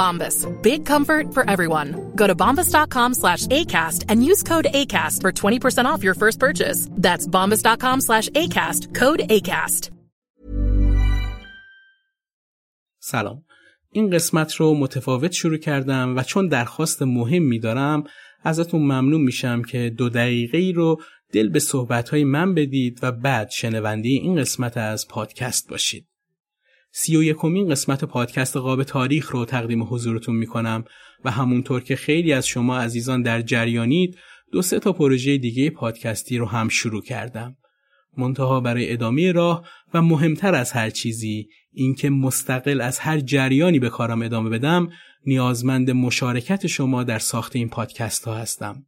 Bombas. Big comfort for everyone. Go to bombas.com slash ACAST and use code ACAST for 20% off your first purchase. That's bombas.com slash ACAST. Code ACAST. سلام. این قسمت رو متفاوت شروع کردم و چون درخواست مهمی دارم ازتون ممنون میشم که دو دقیقه ای رو دل به صحبتهای من بدید و بعد شنونده این قسمت از پادکست باشید. سی و یکمین قسمت پادکست قاب تاریخ رو تقدیم حضورتون می‌کنم و همونطور که خیلی از شما عزیزان در جریانید دو سه تا پروژه دیگه پادکستی رو هم شروع کردم. منتها برای ادامه راه و مهمتر از هر چیزی اینکه مستقل از هر جریانی به کارم ادامه بدم نیازمند مشارکت شما در ساخت این پادکست ها هستم.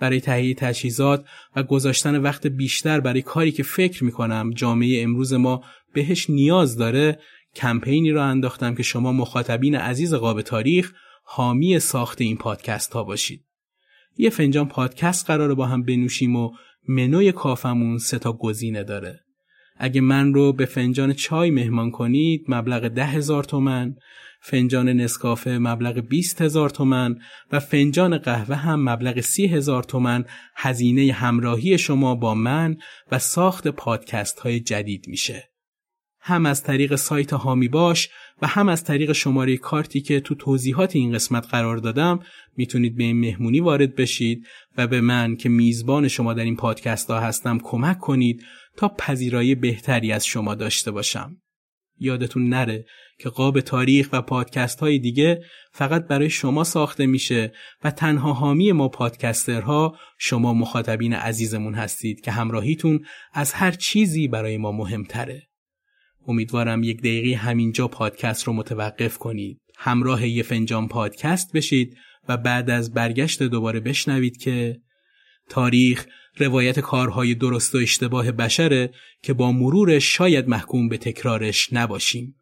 برای تهیه تجهیزات و گذاشتن وقت بیشتر برای کاری که فکر می کنم جامعه امروز ما بهش نیاز داره کمپینی را انداختم که شما مخاطبین عزیز قاب تاریخ حامی ساخت این پادکست ها باشید. یه فنجان پادکست قراره با هم بنوشیم و منوی کافمون سه تا گزینه داره. اگه من رو به فنجان چای مهمان کنید مبلغ ده هزار تومن، فنجان نسکافه مبلغ 20 هزار تومن و فنجان قهوه هم مبلغ 30 هزار تومن هزینه همراهی شما با من و ساخت پادکست های جدید میشه. هم از طریق سایت هامی باش و هم از طریق شماره کارتی که تو توضیحات این قسمت قرار دادم می‌تونید به این مهمونی وارد بشید و به من که میزبان شما در این پادکست ها هستم کمک کنید تا پذیرایی بهتری از شما داشته باشم. یادتون نره که قاب تاریخ و پادکست های دیگه فقط برای شما ساخته میشه و تنها حامی ما پادکسترها شما مخاطبین عزیزمون هستید که همراهیتون از هر چیزی برای ما مهمتره. امیدوارم یک دقیقه همینجا پادکست رو متوقف کنید. همراه یه فنجان پادکست بشید و بعد از برگشت دوباره بشنوید که تاریخ روایت کارهای درست و اشتباه بشره که با مرورش شاید محکوم به تکرارش نباشیم.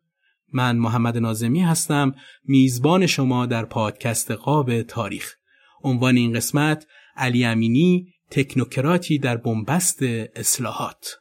من محمد نازمی هستم میزبان شما در پادکست قاب تاریخ. عنوان این قسمت علی امینی تکنوکراتی در بنبست اصلاحات.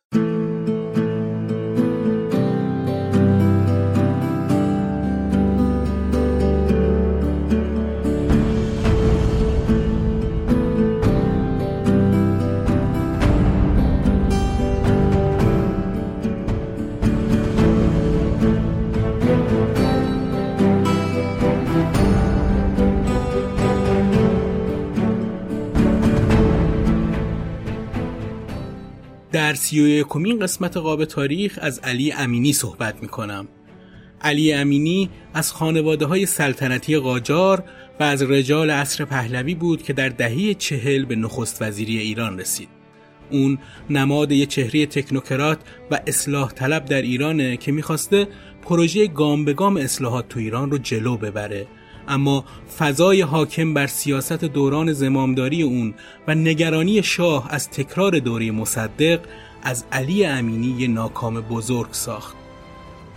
در سی و یکمین قسمت قاب تاریخ از علی امینی صحبت می کنم. علی امینی از خانواده های سلطنتی قاجار و از رجال عصر پهلوی بود که در دهه چهل به نخست وزیری ایران رسید. اون نماد یه چهره تکنوکرات و اصلاح طلب در ایرانه که می‌خواسته پروژه گام به گام اصلاحات تو ایران رو جلو ببره اما فضای حاکم بر سیاست دوران زمامداری اون و نگرانی شاه از تکرار دوره مصدق از علی امینی یه ناکام بزرگ ساخت.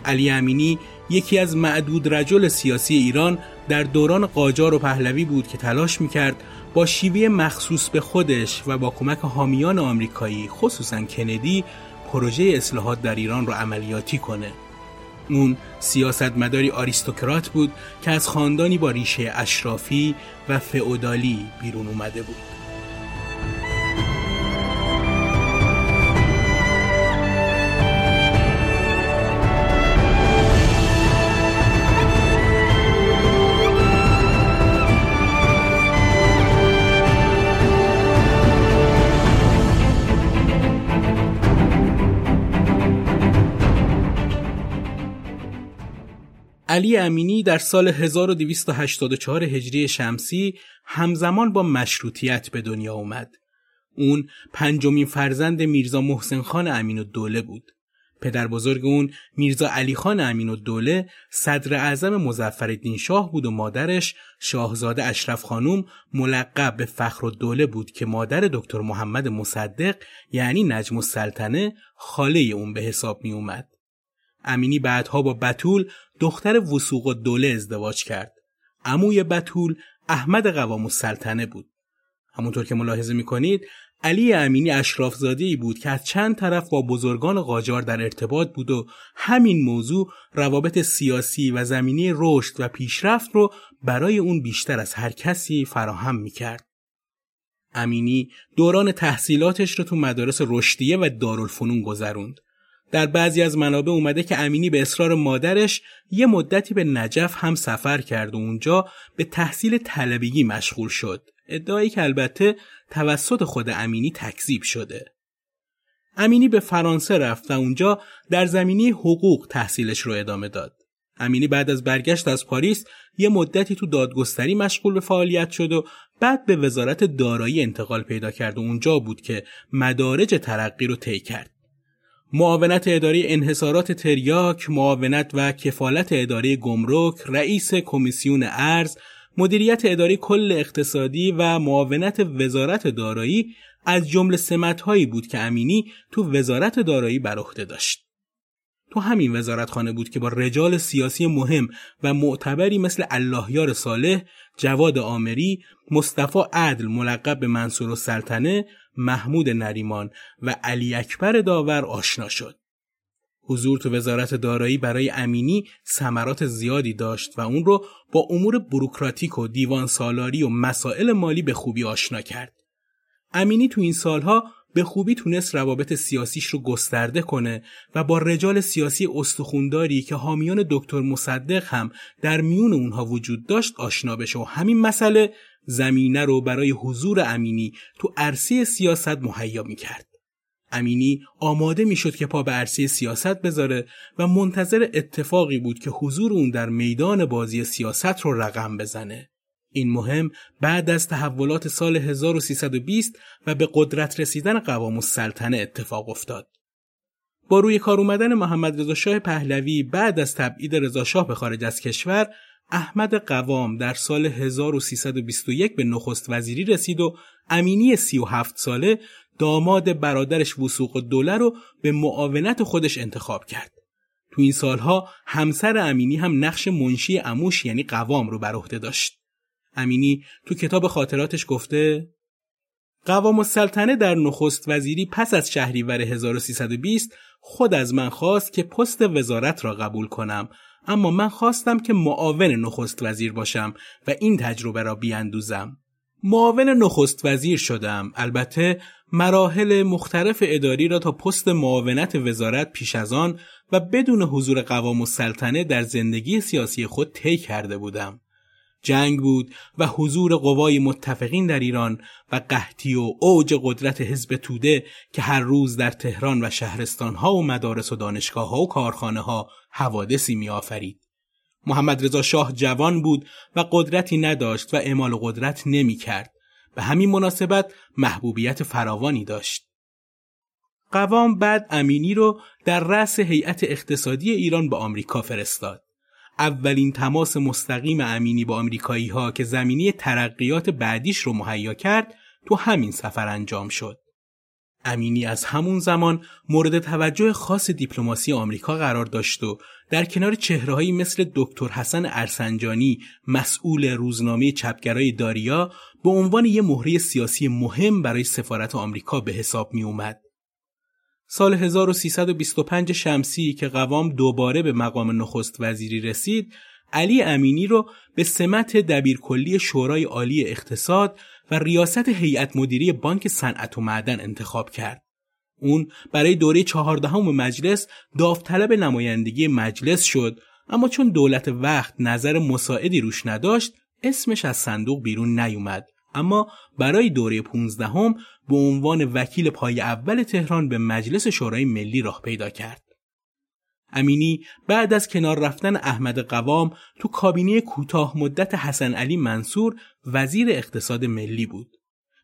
علی امینی یکی از معدود رجل سیاسی ایران در دوران قاجار و پهلوی بود که تلاش می‌کرد با شیوه مخصوص به خودش و با کمک حامیان آمریکایی خصوصا کندی پروژه اصلاحات در ایران رو عملیاتی کنه. اون سیاستمداری آریستوکرات بود که از خاندانی با ریشه اشرافی و فئودالی بیرون اومده بود. علی امینی در سال 1284 هجری شمسی همزمان با مشروطیت به دنیا اومد. اون پنجمین فرزند میرزا محسن خان امین الدوله بود. پدر بزرگ اون میرزا علی خان امین الدوله صدر اعظم مزفر شاه بود و مادرش شاهزاده اشرف خانوم ملقب به فخر الدوله بود که مادر دکتر محمد مصدق یعنی نجم السلطنه خاله اون به حساب می اومد. امینی بعدها با بتول دختر وسوق و دوله ازدواج کرد. عموی بتول احمد قوام السلطنه بود. همونطور که ملاحظه می‌کنید علی امینی اشرافزاده ای بود که از چند طرف با بزرگان قاجار در ارتباط بود و همین موضوع روابط سیاسی و زمینی رشد و پیشرفت رو برای اون بیشتر از هر کسی فراهم می‌کرد. امینی دوران تحصیلاتش رو تو مدارس رشدیه و دارالفنون گذروند. در بعضی از منابع اومده که امینی به اصرار مادرش یه مدتی به نجف هم سفر کرد و اونجا به تحصیل طلبگی مشغول شد. ادعایی که البته توسط خود امینی تکذیب شده. امینی به فرانسه رفت و اونجا در زمینی حقوق تحصیلش رو ادامه داد. امینی بعد از برگشت از پاریس یه مدتی تو دادگستری مشغول به فعالیت شد و بعد به وزارت دارایی انتقال پیدا کرد و اونجا بود که مدارج ترقی رو طی کرد. معاونت اداره انحصارات تریاک، معاونت و کفالت اداره گمرک، رئیس کمیسیون ارز، مدیریت اداره کل اقتصادی و معاونت وزارت دارایی از جمله سمتهایی بود که امینی تو وزارت دارایی بر عهده داشت. تو همین وزارتخانه بود که با رجال سیاسی مهم و معتبری مثل اللهیار صالح، جواد آمری، مصطفی عدل ملقب به منصور السلطنه، محمود نریمان و علی اکبر داور آشنا شد. حضور تو وزارت دارایی برای امینی ثمرات زیادی داشت و اون رو با امور بروکراتیک و دیوان سالاری و مسائل مالی به خوبی آشنا کرد. امینی تو این سالها به خوبی تونست روابط سیاسیش رو گسترده کنه و با رجال سیاسی استخونداری که حامیان دکتر مصدق هم در میون اونها وجود داشت آشنا بشه و همین مسئله زمینه رو برای حضور امینی تو عرصه سیاست مهیا می‌کرد. امینی آماده می‌شد که پا به عرصه سیاست بذاره و منتظر اتفاقی بود که حضور اون در میدان بازی سیاست رو رقم بزنه. این مهم بعد از تحولات سال 1320 و به قدرت رسیدن قوام السلطنه اتفاق افتاد. با روی کار اومدن محمد رضا شاه پهلوی بعد از تبعید رضا شاه به خارج از کشور احمد قوام در سال 1321 به نخست وزیری رسید و امینی 37 ساله داماد برادرش وسوق دوله رو به معاونت خودش انتخاب کرد. تو این سالها همسر امینی هم نقش منشی اموش یعنی قوام رو بر عهده داشت. امینی تو کتاب خاطراتش گفته قوام السلطنه در نخست وزیری پس از شهریور 1320 خود از من خواست که پست وزارت را قبول کنم اما من خواستم که معاون نخست وزیر باشم و این تجربه را بیاندوزم. معاون نخست وزیر شدم البته مراحل مختلف اداری را تا پست معاونت وزارت پیش از آن و بدون حضور قوام السلطنه در زندگی سیاسی خود طی کرده بودم. جنگ بود و حضور قوای متفقین در ایران و قحطی و اوج قدرت حزب توده که هر روز در تهران و شهرستانها و مدارس و دانشگاه ها و کارخانه ها حوادثی می آفرید. محمد رضا شاه جوان بود و قدرتی نداشت و اعمال قدرت نمی کرد. به همین مناسبت محبوبیت فراوانی داشت. قوام بعد امینی رو در رأس هیئت اقتصادی ایران به آمریکا فرستاد. اولین تماس مستقیم امینی با آمریکایی ها که زمینی ترقیات بعدیش رو مهیا کرد تو همین سفر انجام شد. امینی از همون زمان مورد توجه خاص دیپلماسی آمریکا قرار داشت و در کنار چهرههایی مثل دکتر حسن ارسنجانی مسئول روزنامه چپگرای داریا به عنوان یک مهره سیاسی مهم برای سفارت آمریکا به حساب می اومد. سال 1325 شمسی که قوام دوباره به مقام نخست وزیری رسید، علی امینی رو به سمت دبیرکلی شورای عالی اقتصاد و ریاست هیئت مدیری بانک صنعت و معدن انتخاب کرد. اون برای دوره چهاردهم مجلس داوطلب نمایندگی مجلس شد اما چون دولت وقت نظر مساعدی روش نداشت اسمش از صندوق بیرون نیومد اما برای دوره 15 هم به عنوان وکیل پای اول تهران به مجلس شورای ملی راه پیدا کرد. امینی بعد از کنار رفتن احمد قوام تو کابینه کوتاه مدت حسن علی منصور وزیر اقتصاد ملی بود.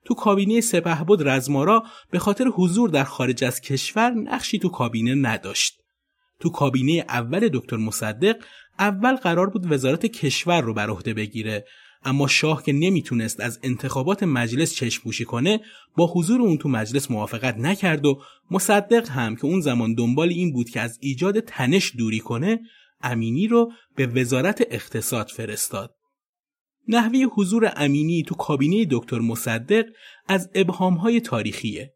تو کابینه سپهبد رزمارا به خاطر حضور در خارج از کشور نقشی تو کابینه نداشت. تو کابینه اول دکتر مصدق اول قرار بود وزارت کشور رو بر عهده بگیره اما شاه که نمی‌تونست از انتخابات مجلس چشم کنه با حضور اون تو مجلس موافقت نکرد و مصدق هم که اون زمان دنبال این بود که از ایجاد تنش دوری کنه امینی رو به وزارت اقتصاد فرستاد. نحوه حضور امینی تو کابینه دکتر مصدق از ابهامهای تاریخیه.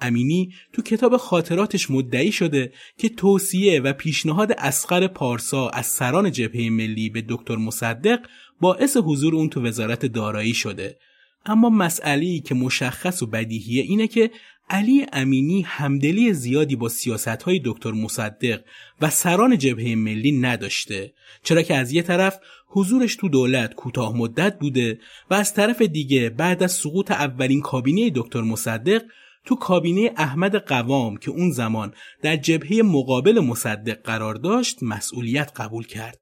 امینی تو کتاب خاطراتش مدعی شده که توصیه و پیشنهاد اسقر پارسا از سران جبهه ملی به دکتر مصدق باعث حضور اون تو وزارت دارایی شده. اما مسئله که مشخص و بدیهیه اینه که علی امینی همدلی زیادی با سیاست های دکتر مصدق و سران جبهه ملی نداشته چرا که از یه طرف حضورش تو دولت کوتاه مدت بوده و از طرف دیگه بعد از سقوط اولین کابینه دکتر مصدق تو کابینه احمد قوام که اون زمان در جبهه مقابل مصدق قرار داشت مسئولیت قبول کرد.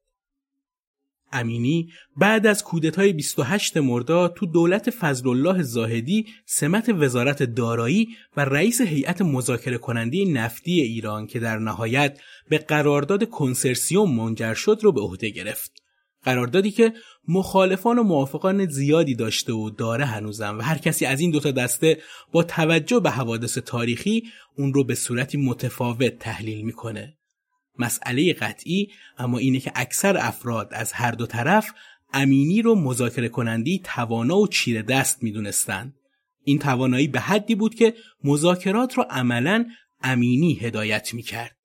امینی بعد از کودتای 28 مرداد تو دولت فضل الله زاهدی سمت وزارت دارایی و رئیس هیئت مذاکره کننده نفتی ایران که در نهایت به قرارداد کنسرسیوم منجر شد رو به عهده گرفت. قراردادی که مخالفان و موافقان زیادی داشته و داره هنوزم و هر کسی از این دوتا دسته با توجه به حوادث تاریخی اون رو به صورتی متفاوت تحلیل می‌کنه. مسئله قطعی اما اینه که اکثر افراد از هر دو طرف امینی رو مذاکره کنندی توانا و چیره دست می‌دونستند. این توانایی به حدی بود که مذاکرات رو عملا امینی هدایت می‌کرد.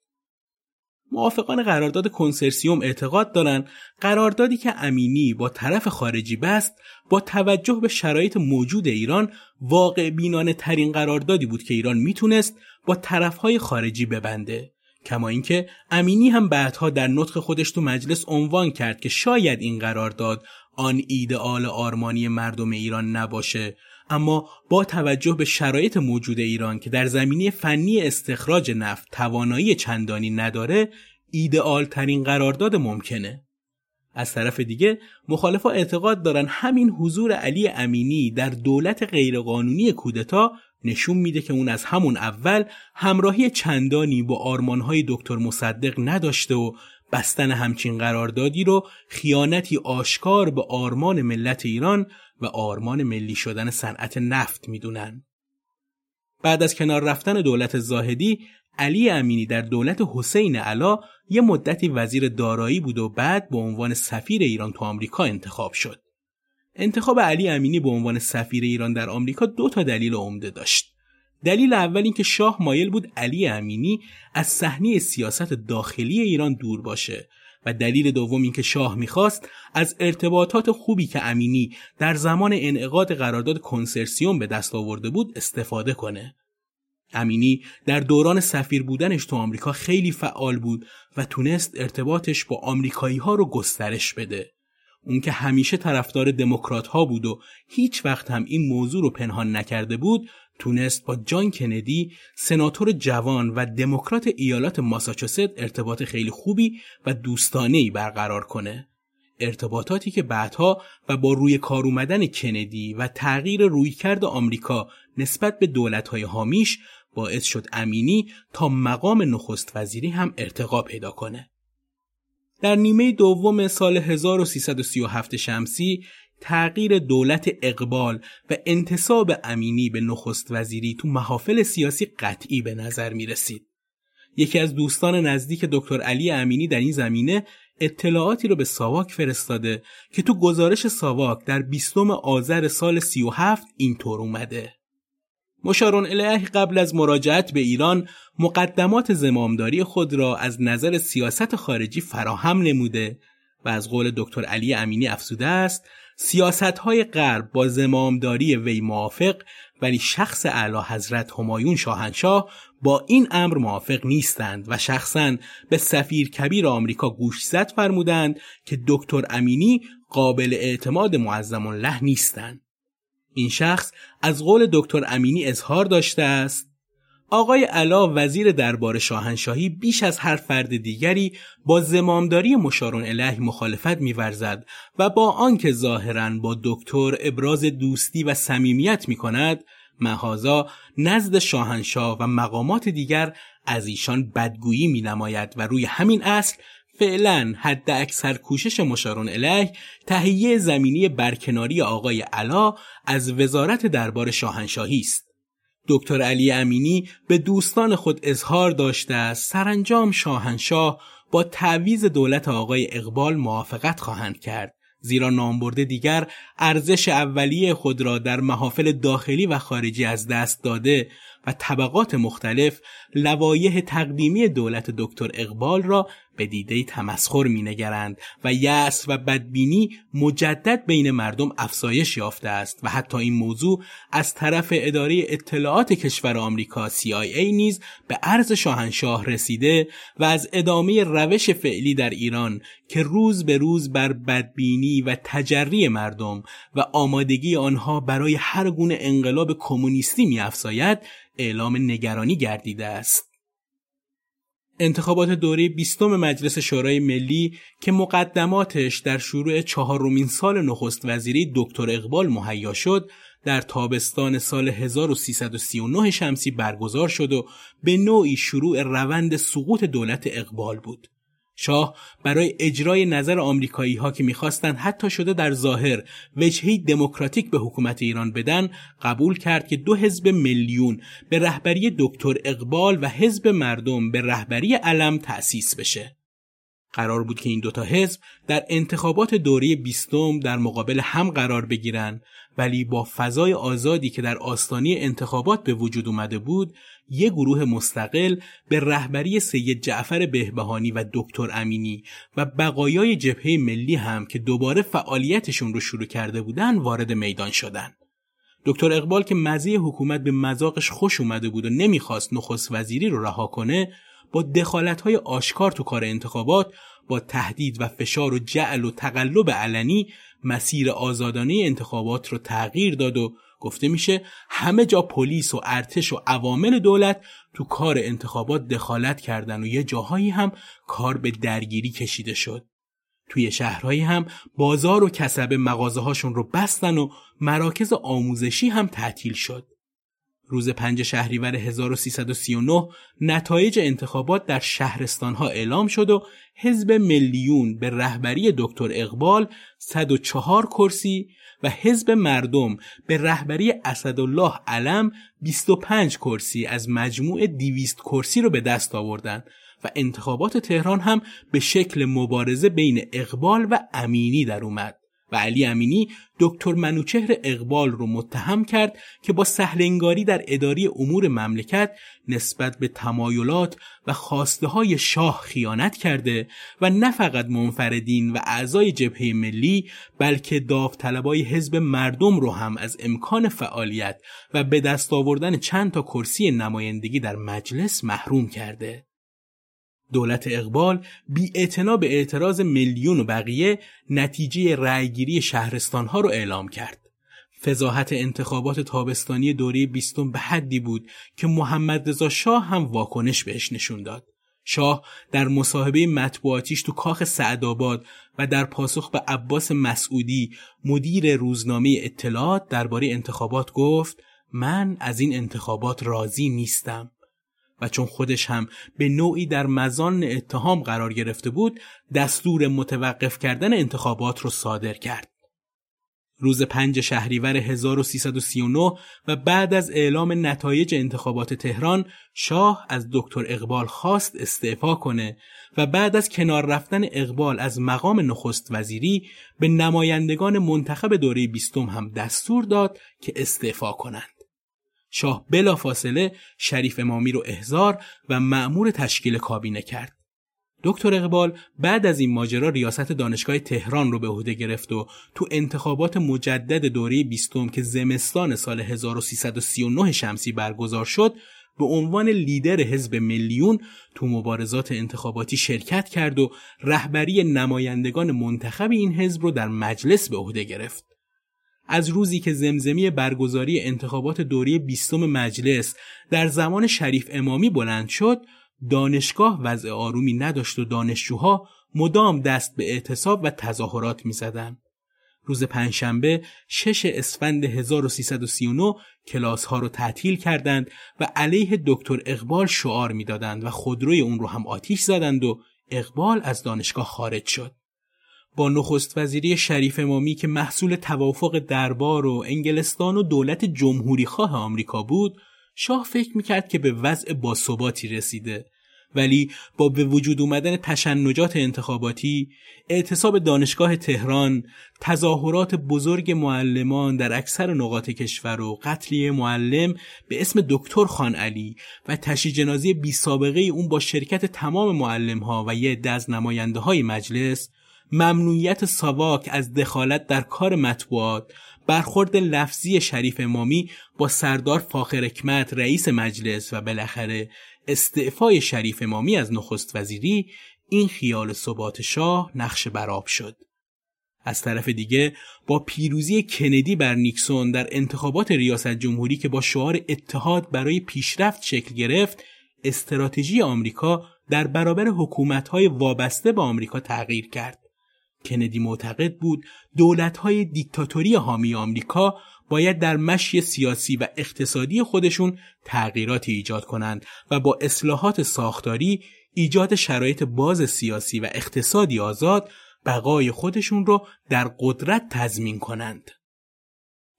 موافقان قرارداد کنسرسیوم اعتقاد دارند قراردادی که امینی با طرف خارجی بست با توجه به شرایط موجود ایران واقع بینانه ترین قراردادی بود که ایران می‌تونست با طرفهای خارجی ببنده کما اینکه امینی هم بعدها در نطق خودش تو مجلس عنوان کرد که شاید این قرارداد آن ایدئال آرمانی مردم ایران نباشه. اما با توجه به شرایط موجود ایران که در زمینی فنی استخراج نفت توانایی چندانی نداره ایدئال ترین قرارداد ممکنه. از طرف دیگه مخالفا اعتقاد دارن همین حضور علی امینی در دولت غیرقانونی کودتا نشون میده که اون از همون اول همراهی چندانی با آرمانهای دکتر مصدق نداشته و بستن همچین قراردادی رو خیانتی آشکار به آرمان ملت ایران و آرمان ملی شدن صنعت نفت می‌دونن. بعد از کنار رفتن دولت زاهدی علی امینی در دولت حسین علا یه مدتی وزیر دارایی بود و بعد به عنوان سفیر ایران تو آمریکا انتخاب شد. انتخاب علی امینی به عنوان سفیر ایران در آمریکا دو تا دلیل عمده داشت. دلیل اول اینکه شاه مایل بود علی امینی از صحنه سیاست داخلی ایران دور باشه و دلیل دوم اینکه شاه می‌خواست از ارتباطات خوبی که امینی در زمان انعقاد قرارداد کنسرسیوم به دست آورده بود استفاده کنه. امینی در دوران سفیر بودنش تو آمریکا خیلی فعال بود و تونست ارتباطش با آمریکایی ها رو گسترش بده. اون که همیشه طرفدار دموکرات ها بود و هیچ وقت هم این موضوع رو پنهان نکرده بود تونست با جان کندی سناتور جوان و دموکرات ایالات ماساچوست ارتباط خیلی خوبی و دوستانه برقرار کنه ارتباطاتی که بعدها و با روی کار اومدن کندی و تغییر رویکرد آمریکا نسبت به دولت‌های حامیش باعث شد امینی تا مقام نخست وزیری هم ارتقا پیدا کنه. در نیمه دوم سال 1337 شمسی تغییر دولت اقبال و انتصاب امینی به نخست وزیری تو محافل سیاسی قطعی به نظر می رسید. یکی از دوستان نزدیک دکتر علی امینی در این زمینه اطلاعاتی رو به ساواک فرستاده که تو گزارش ساواک در بیستم آذر سال 37 اینطور اومده. مشارون الیه قبل از مراجعت به ایران مقدمات زمامداری خود را از نظر سیاست خارجی فراهم نموده و از قول دکتر علی امینی افسوده است سیاست های غرب با زمامداری وی موافق ولی شخص اعلی حضرت همایون شاهنشاه با این امر موافق نیستند و شخصا به سفیر کبیر آمریکا گوشزد فرمودند که دکتر امینی قابل اعتماد معظم الله نیستند. این شخص از قول دکتر امینی اظهار داشته است آقای علا وزیر دربار شاهنشاهی بیش از هر فرد دیگری با زمامداری مشارون الیه مخالفت میورزد و با آنکه ظاهرا با دکتر ابراز دوستی و صمیمیت می کند مهازا نزد شاهنشاه و مقامات دیگر از ایشان بدگویی می نماید و روی همین اصل فعلا حد اکثر کوشش مشارون الیه تهیه زمینی برکناری آقای علا از وزارت دربار شاهنشاهی است. دکتر علی امینی به دوستان خود اظهار داشته است. سرانجام شاهنشاه با تعویز دولت آقای اقبال موافقت خواهند کرد. زیرا نامبرده دیگر ارزش اولیه خود را در محافل داخلی و خارجی از دست داده و طبقات مختلف لوایح تقدیمی دولت دکتر اقبال را به دیده تمسخر نگرند و یأس و بدبینی مجدد بین مردم افزایش یافته است و حتی این موضوع از طرف اداره اطلاعات کشور آمریکا CIA نیز به عرض شاهنشاه رسیده و از ادامه روش فعلی در ایران که روز به روز بر بدبینی و تجری مردم و آمادگی آنها برای هر گونه انقلاب کمونیستی میافزاید اعلام نگرانی گردیده. انتخابات دوره بیستم مجلس شورای ملی که مقدماتش در شروع چهارمین سال نخست وزیری دکتر اقبال مهیا شد در تابستان سال 1339 شمسی برگزار شد و به نوعی شروع روند سقوط دولت اقبال بود. شاه برای اجرای نظر آمریکایی ها که می‌خواستند حتی شده در ظاهر وجهی دموکراتیک به حکومت ایران بدن قبول کرد که دو حزب میلیون به رهبری دکتر اقبال و حزب مردم به رهبری علم تأسیس بشه. قرار بود که این دوتا حزب در انتخابات دوره بیستم در مقابل هم قرار بگیرند ولی با فضای آزادی که در آستانی انتخابات به وجود اومده بود یک گروه مستقل به رهبری سید جعفر بهبهانی و دکتر امینی و بقایای جبهه ملی هم که دوباره فعالیتشون رو شروع کرده بودن وارد میدان شدن. دکتر اقبال که مزه حکومت به مذاقش خوش اومده بود و نمی‌خواست نخست وزیری رو رها کنه با دخالت‌های آشکار تو کار انتخابات با تهدید و فشار و جعل و تقلب علنی مسیر آزادانه انتخابات رو تغییر داد و گفته میشه همه جا پلیس و ارتش و عوامل دولت تو کار انتخابات دخالت کردن و یه جاهایی هم کار به درگیری کشیده شد. توی شهرهایی هم بازار و کسب مغازه هاشون رو بستن و مراکز آموزشی هم تعطیل شد. روز پنج شهریور 1339 نتایج انتخابات در شهرستانها اعلام شد و حزب ملیون به رهبری دکتر اقبال 104 کرسی و حزب مردم به رهبری اسدالله علم 25 کرسی از مجموع 200 کرسی رو به دست آوردند و انتخابات تهران هم به شکل مبارزه بین اقبال و امینی در اومد. و علی امینی دکتر منوچهر اقبال رو متهم کرد که با سهلنگاری در اداری امور مملکت نسبت به تمایلات و خواسته های شاه خیانت کرده و نه فقط منفردین و اعضای جبهه ملی بلکه داوطلبای حزب مردم رو هم از امکان فعالیت و به دست آوردن چند تا کرسی نمایندگی در مجلس محروم کرده. دولت اقبال بی به اعتراض میلیون و بقیه نتیجه رأیگیری شهرستانها رو اعلام کرد. فضاحت انتخابات تابستانی دوره بیستم به حدی بود که محمد رضا شاه هم واکنش بهش نشون داد. شاه در مصاحبه مطبوعاتیش تو کاخ سعدآباد و در پاسخ به عباس مسعودی مدیر روزنامه اطلاعات درباره انتخابات گفت من از این انتخابات راضی نیستم و چون خودش هم به نوعی در مزان اتهام قرار گرفته بود دستور متوقف کردن انتخابات رو صادر کرد. روز پنج شهریور 1339 و بعد از اعلام نتایج انتخابات تهران شاه از دکتر اقبال خواست استعفا کنه و بعد از کنار رفتن اقبال از مقام نخست وزیری به نمایندگان منتخب دوره بیستم هم دستور داد که استعفا کنند. شاه بلافاصله شریف امامی رو احضار و مأمور تشکیل کابینه کرد. دکتر اقبال بعد از این ماجرا ریاست دانشگاه تهران رو به عهده گرفت و تو انتخابات مجدد دوره بیستم که زمستان سال 1339 شمسی برگزار شد به عنوان لیدر حزب میلیون تو مبارزات انتخاباتی شرکت کرد و رهبری نمایندگان منتخب این حزب رو در مجلس به عهده گرفت. از روزی که زمزمی برگزاری انتخابات دوره بیستم مجلس در زمان شریف امامی بلند شد، دانشگاه وضع آرومی نداشت و دانشجوها مدام دست به اعتصاب و تظاهرات می‌زدند. روز پنجشنبه 6 اسفند 1339 کلاس ها رو تعطیل کردند و علیه دکتر اقبال شعار می‌دادند و خودروی اون رو هم آتیش زدند و اقبال از دانشگاه خارج شد. با نخست وزیری شریف امامی که محصول توافق دربار و انگلستان و دولت جمهوری خواه آمریکا بود شاه فکر می‌کرد که به وضع باثباتی رسیده. ولی با به وجود اومدن تشنجات انتخاباتی، اعتصاب دانشگاه تهران، تظاهرات بزرگ معلمان در اکثر نقاط کشور و قتلی معلم به اسم دکتر خان علی و تشییع جنازی بی سابقه اون با شرکت تمام معلم ها و یه دز نماینده های مجلس ممنوعیت ساواک از دخالت در کار مطبوعات برخورد لفظی شریف امامی با سردار فاخر حکمت رئیس مجلس و بالاخره استعفای شریف امامی از نخست وزیری این خیال ثبات شاه نقش براب شد. از طرف دیگه با پیروزی کندی بر نیکسون در انتخابات ریاست جمهوری که با شعار اتحاد برای پیشرفت شکل گرفت استراتژی آمریکا در برابر حکومت‌های وابسته به آمریکا تغییر کرد. کندی معتقد بود دولت‌های دیکتاتوری حامی آمریکا باید در مشی سیاسی و اقتصادی خودشون تغییراتی ایجاد کنند و با اصلاحات ساختاری ایجاد شرایط باز سیاسی و اقتصادی آزاد بقای خودشون رو در قدرت تضمین کنند.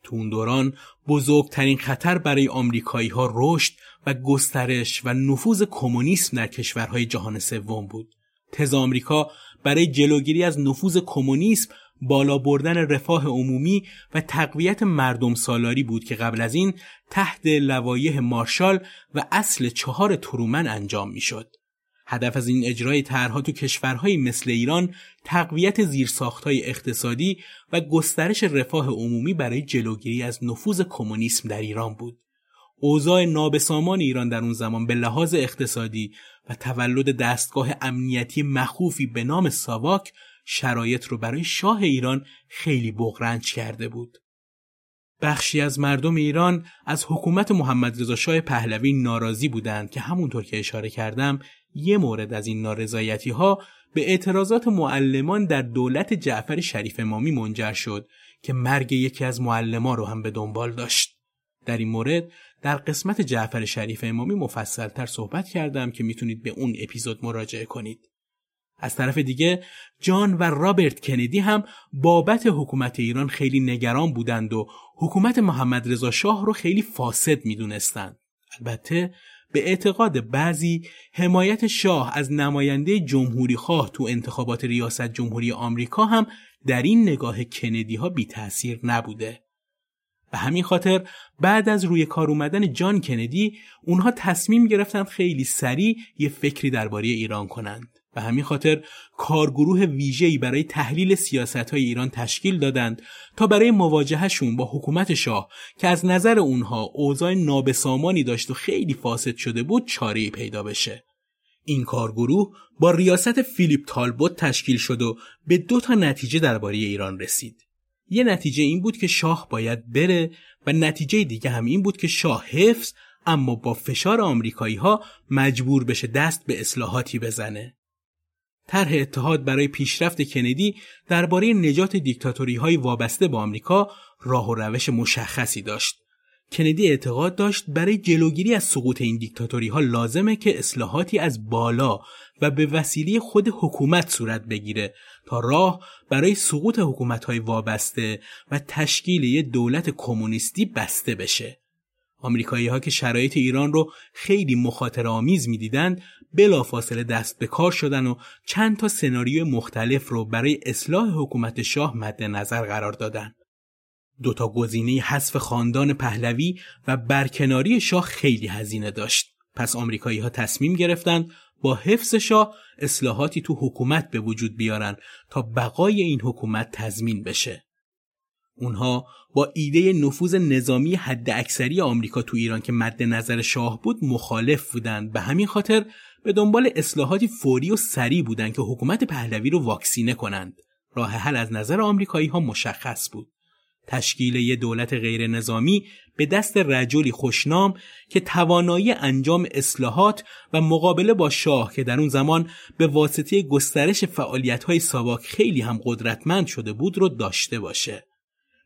تو اون دوران بزرگترین خطر برای آمریکایی ها رشد و گسترش و نفوذ کمونیسم در کشورهای جهان سوم بود. تز آمریکا برای جلوگیری از نفوذ کمونیسم بالا بردن رفاه عمومی و تقویت مردم سالاری بود که قبل از این تحت لوایح مارشال و اصل چهار ترومن انجام می‌شد. هدف از این اجرای طرحها تو کشورهایی مثل ایران تقویت زیرساختهای اقتصادی و گسترش رفاه عمومی برای جلوگیری از نفوذ کمونیسم در ایران بود. اوضاع نابسامان ایران در اون زمان به لحاظ اقتصادی و تولد دستگاه امنیتی مخوفی به نام ساواک شرایط رو برای شاه ایران خیلی بغرنج کرده بود. بخشی از مردم ایران از حکومت محمد رضا شاه پهلوی ناراضی بودند که همونطور که اشاره کردم یه مورد از این نارضایتی ها به اعتراضات معلمان در دولت جعفر شریف امامی منجر شد که مرگ یکی از معلمان رو هم به دنبال داشت. در این مورد در قسمت جعفر شریف امامی مفصلتر صحبت کردم که می‌تونید به اون اپیزود مراجعه کنید. از طرف دیگه جان و رابرت کندی هم بابت حکومت ایران خیلی نگران بودند و حکومت محمد رضا شاه رو خیلی فاسد می‌دونستند. البته به اعتقاد بعضی حمایت شاه از نماینده جمهوری خواه تو انتخابات ریاست جمهوری آمریکا هم در این نگاه کندی ها بی تأثیر نبوده. به همین خاطر بعد از روی کار اومدن جان کندی اونها تصمیم گرفتن خیلی سریع یه فکری درباره ایران کنند. به همین خاطر کارگروه ویژه‌ای برای تحلیل سیاست‌های ایران تشکیل دادند تا برای مواجهشون با حکومت شاه که از نظر اونها اوضاع نابسامانی داشت و خیلی فاسد شده بود چاره پیدا بشه. این کارگروه با ریاست فیلیپ تالبوت تشکیل شد و به دو تا نتیجه درباره ایران رسید. یه نتیجه این بود که شاه باید بره و نتیجه دیگه هم این بود که شاه حفظ اما با فشار آمریکایی ها مجبور بشه دست به اصلاحاتی بزنه. طرح اتحاد برای پیشرفت کندی درباره نجات دیکتاتوری های وابسته به آمریکا راه و روش مشخصی داشت. کندی اعتقاد داشت برای جلوگیری از سقوط این دیکتاتوری ها لازمه که اصلاحاتی از بالا و به وسیله خود حکومت صورت بگیره تا راه برای سقوط حکومت های وابسته و تشکیل یه دولت کمونیستی بسته بشه. آمریکایی ها که شرایط ایران رو خیلی مخاطره آمیز می‌دیدند بلافاصله دست به کار شدن و چند تا سناریوی مختلف رو برای اصلاح حکومت شاه مد نظر قرار دادن. دوتا گزینه حذف خاندان پهلوی و برکناری شاه خیلی هزینه داشت. پس آمریکایی ها تصمیم گرفتند با حفظ شاه اصلاحاتی تو حکومت به وجود بیارن تا بقای این حکومت تضمین بشه. اونها با ایده نفوذ نظامی حد اکثری آمریکا تو ایران که مد نظر شاه بود مخالف بودند به همین خاطر به دنبال اصلاحاتی فوری و سریع بودند که حکومت پهلوی رو واکسینه کنند. راه حل از نظر آمریکایی ها مشخص بود. تشکیل یک دولت غیر نظامی به دست رجلی خوشنام که توانایی انجام اصلاحات و مقابله با شاه که در اون زمان به واسطه گسترش های ساواک خیلی هم قدرتمند شده بود رو داشته باشه.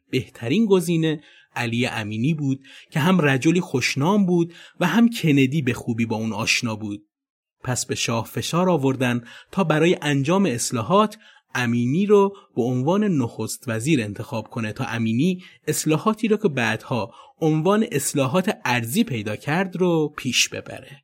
بهترین گزینه علی امینی بود که هم رجلی خوشنام بود و هم کندی به خوبی با اون آشنا بود. پس به شاه فشار آوردن تا برای انجام اصلاحات امینی رو به عنوان نخست وزیر انتخاب کنه تا امینی اصلاحاتی رو که بعدها عنوان اصلاحات ارزی پیدا کرد رو پیش ببره.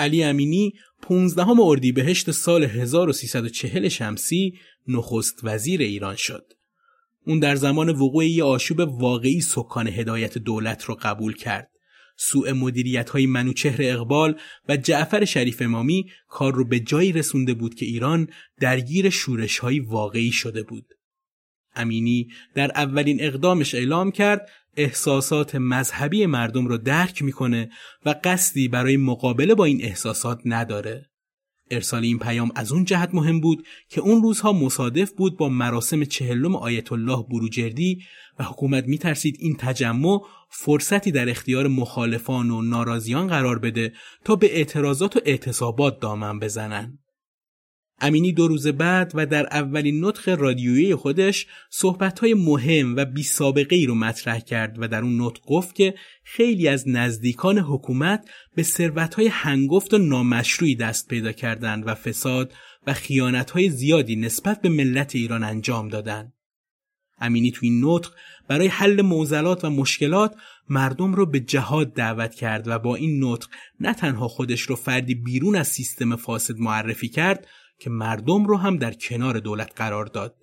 علی امینی 15 اردیبهشت سال 1340 شمسی نخست وزیر ایران شد. اون در زمان وقوع یه آشوب واقعی سکان هدایت دولت رو قبول کرد. سوء مدیریت های منوچهر اقبال و جعفر شریف امامی کار رو به جایی رسونده بود که ایران درگیر شورش های واقعی شده بود. امینی در اولین اقدامش اعلام کرد احساسات مذهبی مردم رو درک می‌کنه و قصدی برای مقابله با این احساسات نداره. ارسال این پیام از اون جهت مهم بود که اون روزها مصادف بود با مراسم چهلم آیت الله بروجردی و حکومت میترسید این تجمع فرصتی در اختیار مخالفان و ناراضیان قرار بده تا به اعتراضات و اعتصابات دامن بزنن. امینی دو روز بعد و در اولین نطق رادیویی خودش صحبتهای مهم و بی سابقه ای رو مطرح کرد و در اون نطق گفت که خیلی از نزدیکان حکومت به ثروتهای هنگفت و نامشروعی دست پیدا کردند و فساد و خیانتهای زیادی نسبت به ملت ایران انجام دادند. امینی تو این نطق برای حل معضلات و مشکلات مردم رو به جهاد دعوت کرد و با این نطق نه تنها خودش رو فردی بیرون از سیستم فاسد معرفی کرد که مردم رو هم در کنار دولت قرار داد.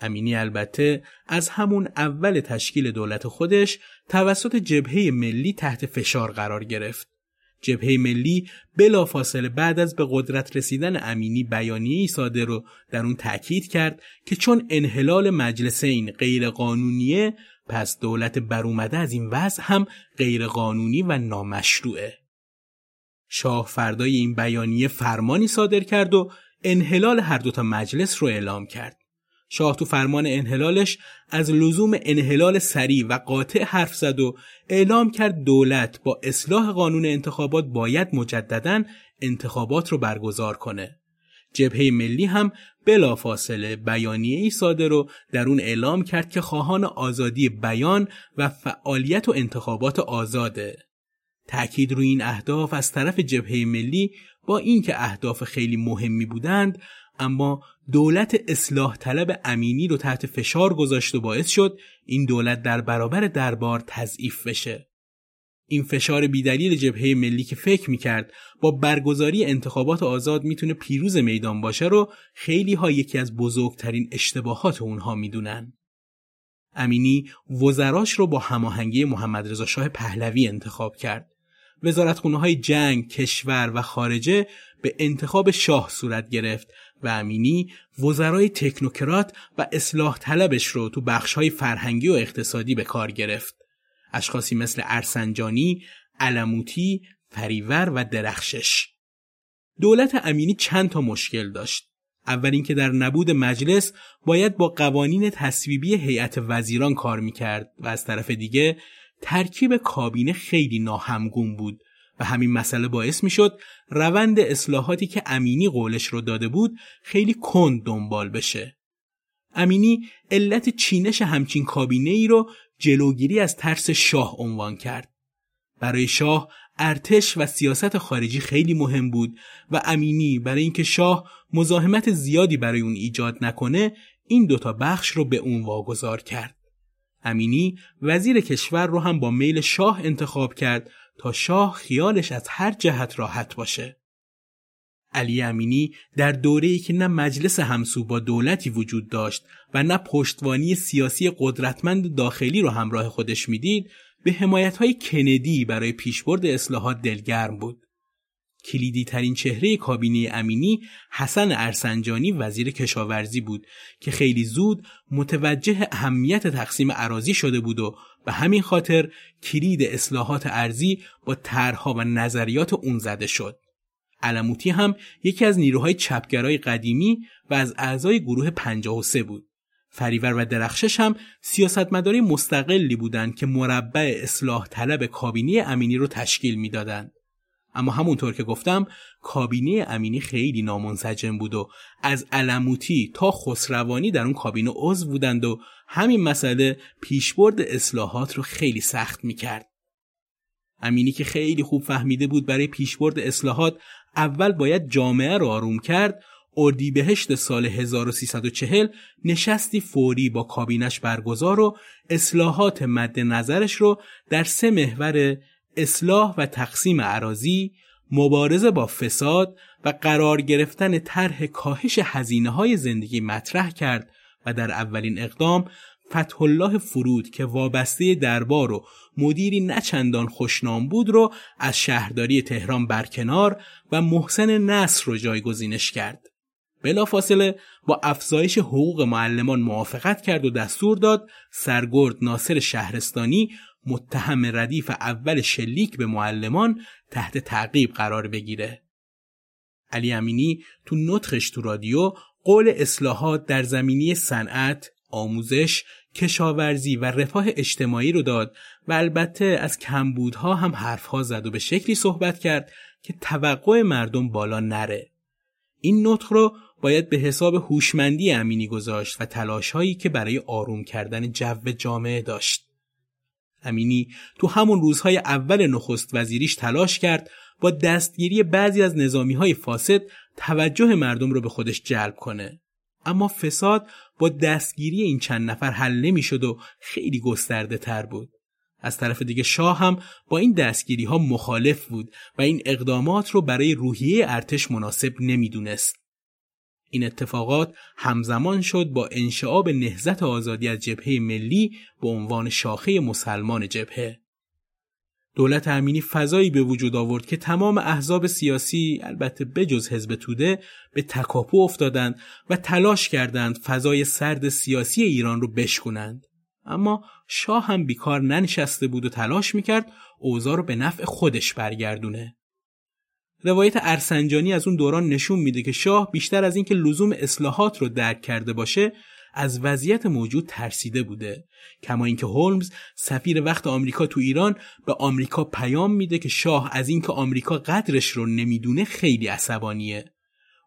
امینی البته از همون اول تشکیل دولت خودش توسط جبهه ملی تحت فشار قرار گرفت. جبهه ملی بلافاصله بعد از به قدرت رسیدن امینی بیانیه‌ای صادر رو در اون تأکید کرد که چون انحلال مجلسین غیر قانونیه پس دولت برومده از این وضع هم غیر قانونی و نامشروعه. شاه فردای این بیانیه فرمانی صادر کرد و انحلال هر دوتا مجلس رو اعلام کرد. شاه تو فرمان انحلالش از لزوم انحلال سریع و قاطع حرف زد و اعلام کرد دولت با اصلاح قانون انتخابات باید مجددا انتخابات رو برگزار کنه. جبهه ملی هم بلافاصله بیانیه ای صادر و در اون اعلام کرد که خواهان آزادی بیان و فعالیت و انتخابات آزاده. تأکید روی این اهداف از طرف جبهه ملی با اینکه اهداف خیلی مهمی بودند اما دولت اصلاح طلب امینی رو تحت فشار گذاشت و باعث شد این دولت در برابر دربار تضعیف بشه. این فشار بیدلیل جبهه ملی که فکر می‌کرد با برگزاری انتخابات آزاد می‌تونه پیروز میدان باشه رو خیلی ها یکی از بزرگترین اشتباهات اونها می‌دونن. امینی وزراش رو با هماهنگی محمد رضا شاه پهلوی انتخاب کرد. وزارتخونه های جنگ، کشور و خارجه به انتخاب شاه صورت گرفت و امینی وزرای تکنوکرات و اصلاح طلبش رو تو بخشهای فرهنگی و اقتصادی به کار گرفت. اشخاصی مثل ارسنجانی، علموتی، فریور و درخشش. دولت امینی چند تا مشکل داشت. اول اینکه در نبود مجلس باید با قوانین تصویبی هیئت وزیران کار می‌کرد و از طرف دیگه ترکیب کابینه خیلی ناهمگون بود و همین مسئله باعث می‌شد روند اصلاحاتی که امینی قولش رو داده بود خیلی کند دنبال بشه. امینی علت چینش همچین کابینه ای رو جلوگیری از ترس شاه عنوان کرد. برای شاه ارتش و سیاست خارجی خیلی مهم بود و امینی برای اینکه شاه مزاحمت زیادی برای اون ایجاد نکنه این دوتا بخش رو به اون واگذار کرد. امینی وزیر کشور رو هم با میل شاه انتخاب کرد تا شاه خیالش از هر جهت راحت باشه. علی امینی در دوره‌ای که نه مجلس همسو با دولتی وجود داشت و نه پشتوانی سیاسی قدرتمند داخلی رو همراه خودش می‌دید به حمایت‌های کندی برای پیشبرد اصلاحات دلگرم بود. کلیدی ترین چهره کابینه امینی حسن ارسنجانی وزیر کشاورزی بود که خیلی زود متوجه اهمیت تقسیم عراضی شده بود و به همین خاطر کلید اصلاحات ارزی با طرحها و نظریات اون زده شد. علموتی هم یکی از نیروهای چپگرای قدیمی و از اعضای گروه 53 بود. فریور و درخشش هم سیاستمداری مستقلی بودند که مربع اصلاح طلب کابینه امینی رو تشکیل می‌دادند. اما همونطور که گفتم کابینه امینی خیلی نامنسجم بود و از علموتی تا خسروانی در اون کابینه عضو بودند و همین مسئله پیشبرد اصلاحات رو خیلی سخت می‌کرد. امینی که خیلی خوب فهمیده بود برای پیشبرد اصلاحات اول باید جامعه رو آروم کرد اردیبهشت سال 1340 نشستی فوری با کابینش برگزار و اصلاحات مد نظرش رو در سه محور اصلاح و تقسیم عراضی، مبارزه با فساد و قرار گرفتن طرح کاهش هزینه های زندگی مطرح کرد و در اولین اقدام فتح الله فرود که وابسته دربار و مدیری نچندان خوشنام بود رو از شهرداری تهران برکنار و محسن نصر رو جایگزینش کرد. بلافاصله با افزایش حقوق معلمان موافقت کرد و دستور داد سرگرد ناصر شهرستانی متهم ردیف اول شلیک به معلمان تحت تعقیب قرار بگیره. علی امینی تو نطخش تو رادیو قول اصلاحات در زمینی صنعت، آموزش، کشاورزی و رفاه اجتماعی رو داد و البته از کمبودها هم حرفها زد و به شکلی صحبت کرد که توقع مردم بالا نره. این نطق رو باید به حساب هوشمندی امینی گذاشت و تلاشهایی که برای آروم کردن جو جامعه داشت. امینی تو همون روزهای اول نخست وزیریش تلاش کرد با دستگیری بعضی از نظامی های فاسد توجه مردم رو به خودش جلب کنه. اما فساد با دستگیری این چند نفر حل نمی‌شد و خیلی گسترده تر بود. از طرف دیگه شاه هم با این دستگیری ها مخالف بود و این اقدامات رو برای روحیه ارتش مناسب نمی‌دونست. این اتفاقات همزمان شد با انشعاب نهزت آزادی از جبهه ملی به عنوان شاخه مسلمان جبهه. دولت امینی فضایی به وجود آورد که تمام احزاب سیاسی البته بجز حزب توده به تکاپو افتادند و تلاش کردند فضای سرد سیاسی ایران رو بشکنند. اما شاه هم بیکار ننشسته بود و تلاش می‌کرد اوضاع رو به نفع خودش برگردونه. روایت ارسنجانی از اون دوران نشون میده که شاه بیشتر از اینکه لزوم اصلاحات رو درک کرده باشه از وضعیت موجود ترسیده بوده. کما اینکه هولمز سفیر وقت آمریکا تو ایران به آمریکا پیام میده که شاه از اینکه آمریکا قدرش رو نمی‌دونه خیلی عصبانیه.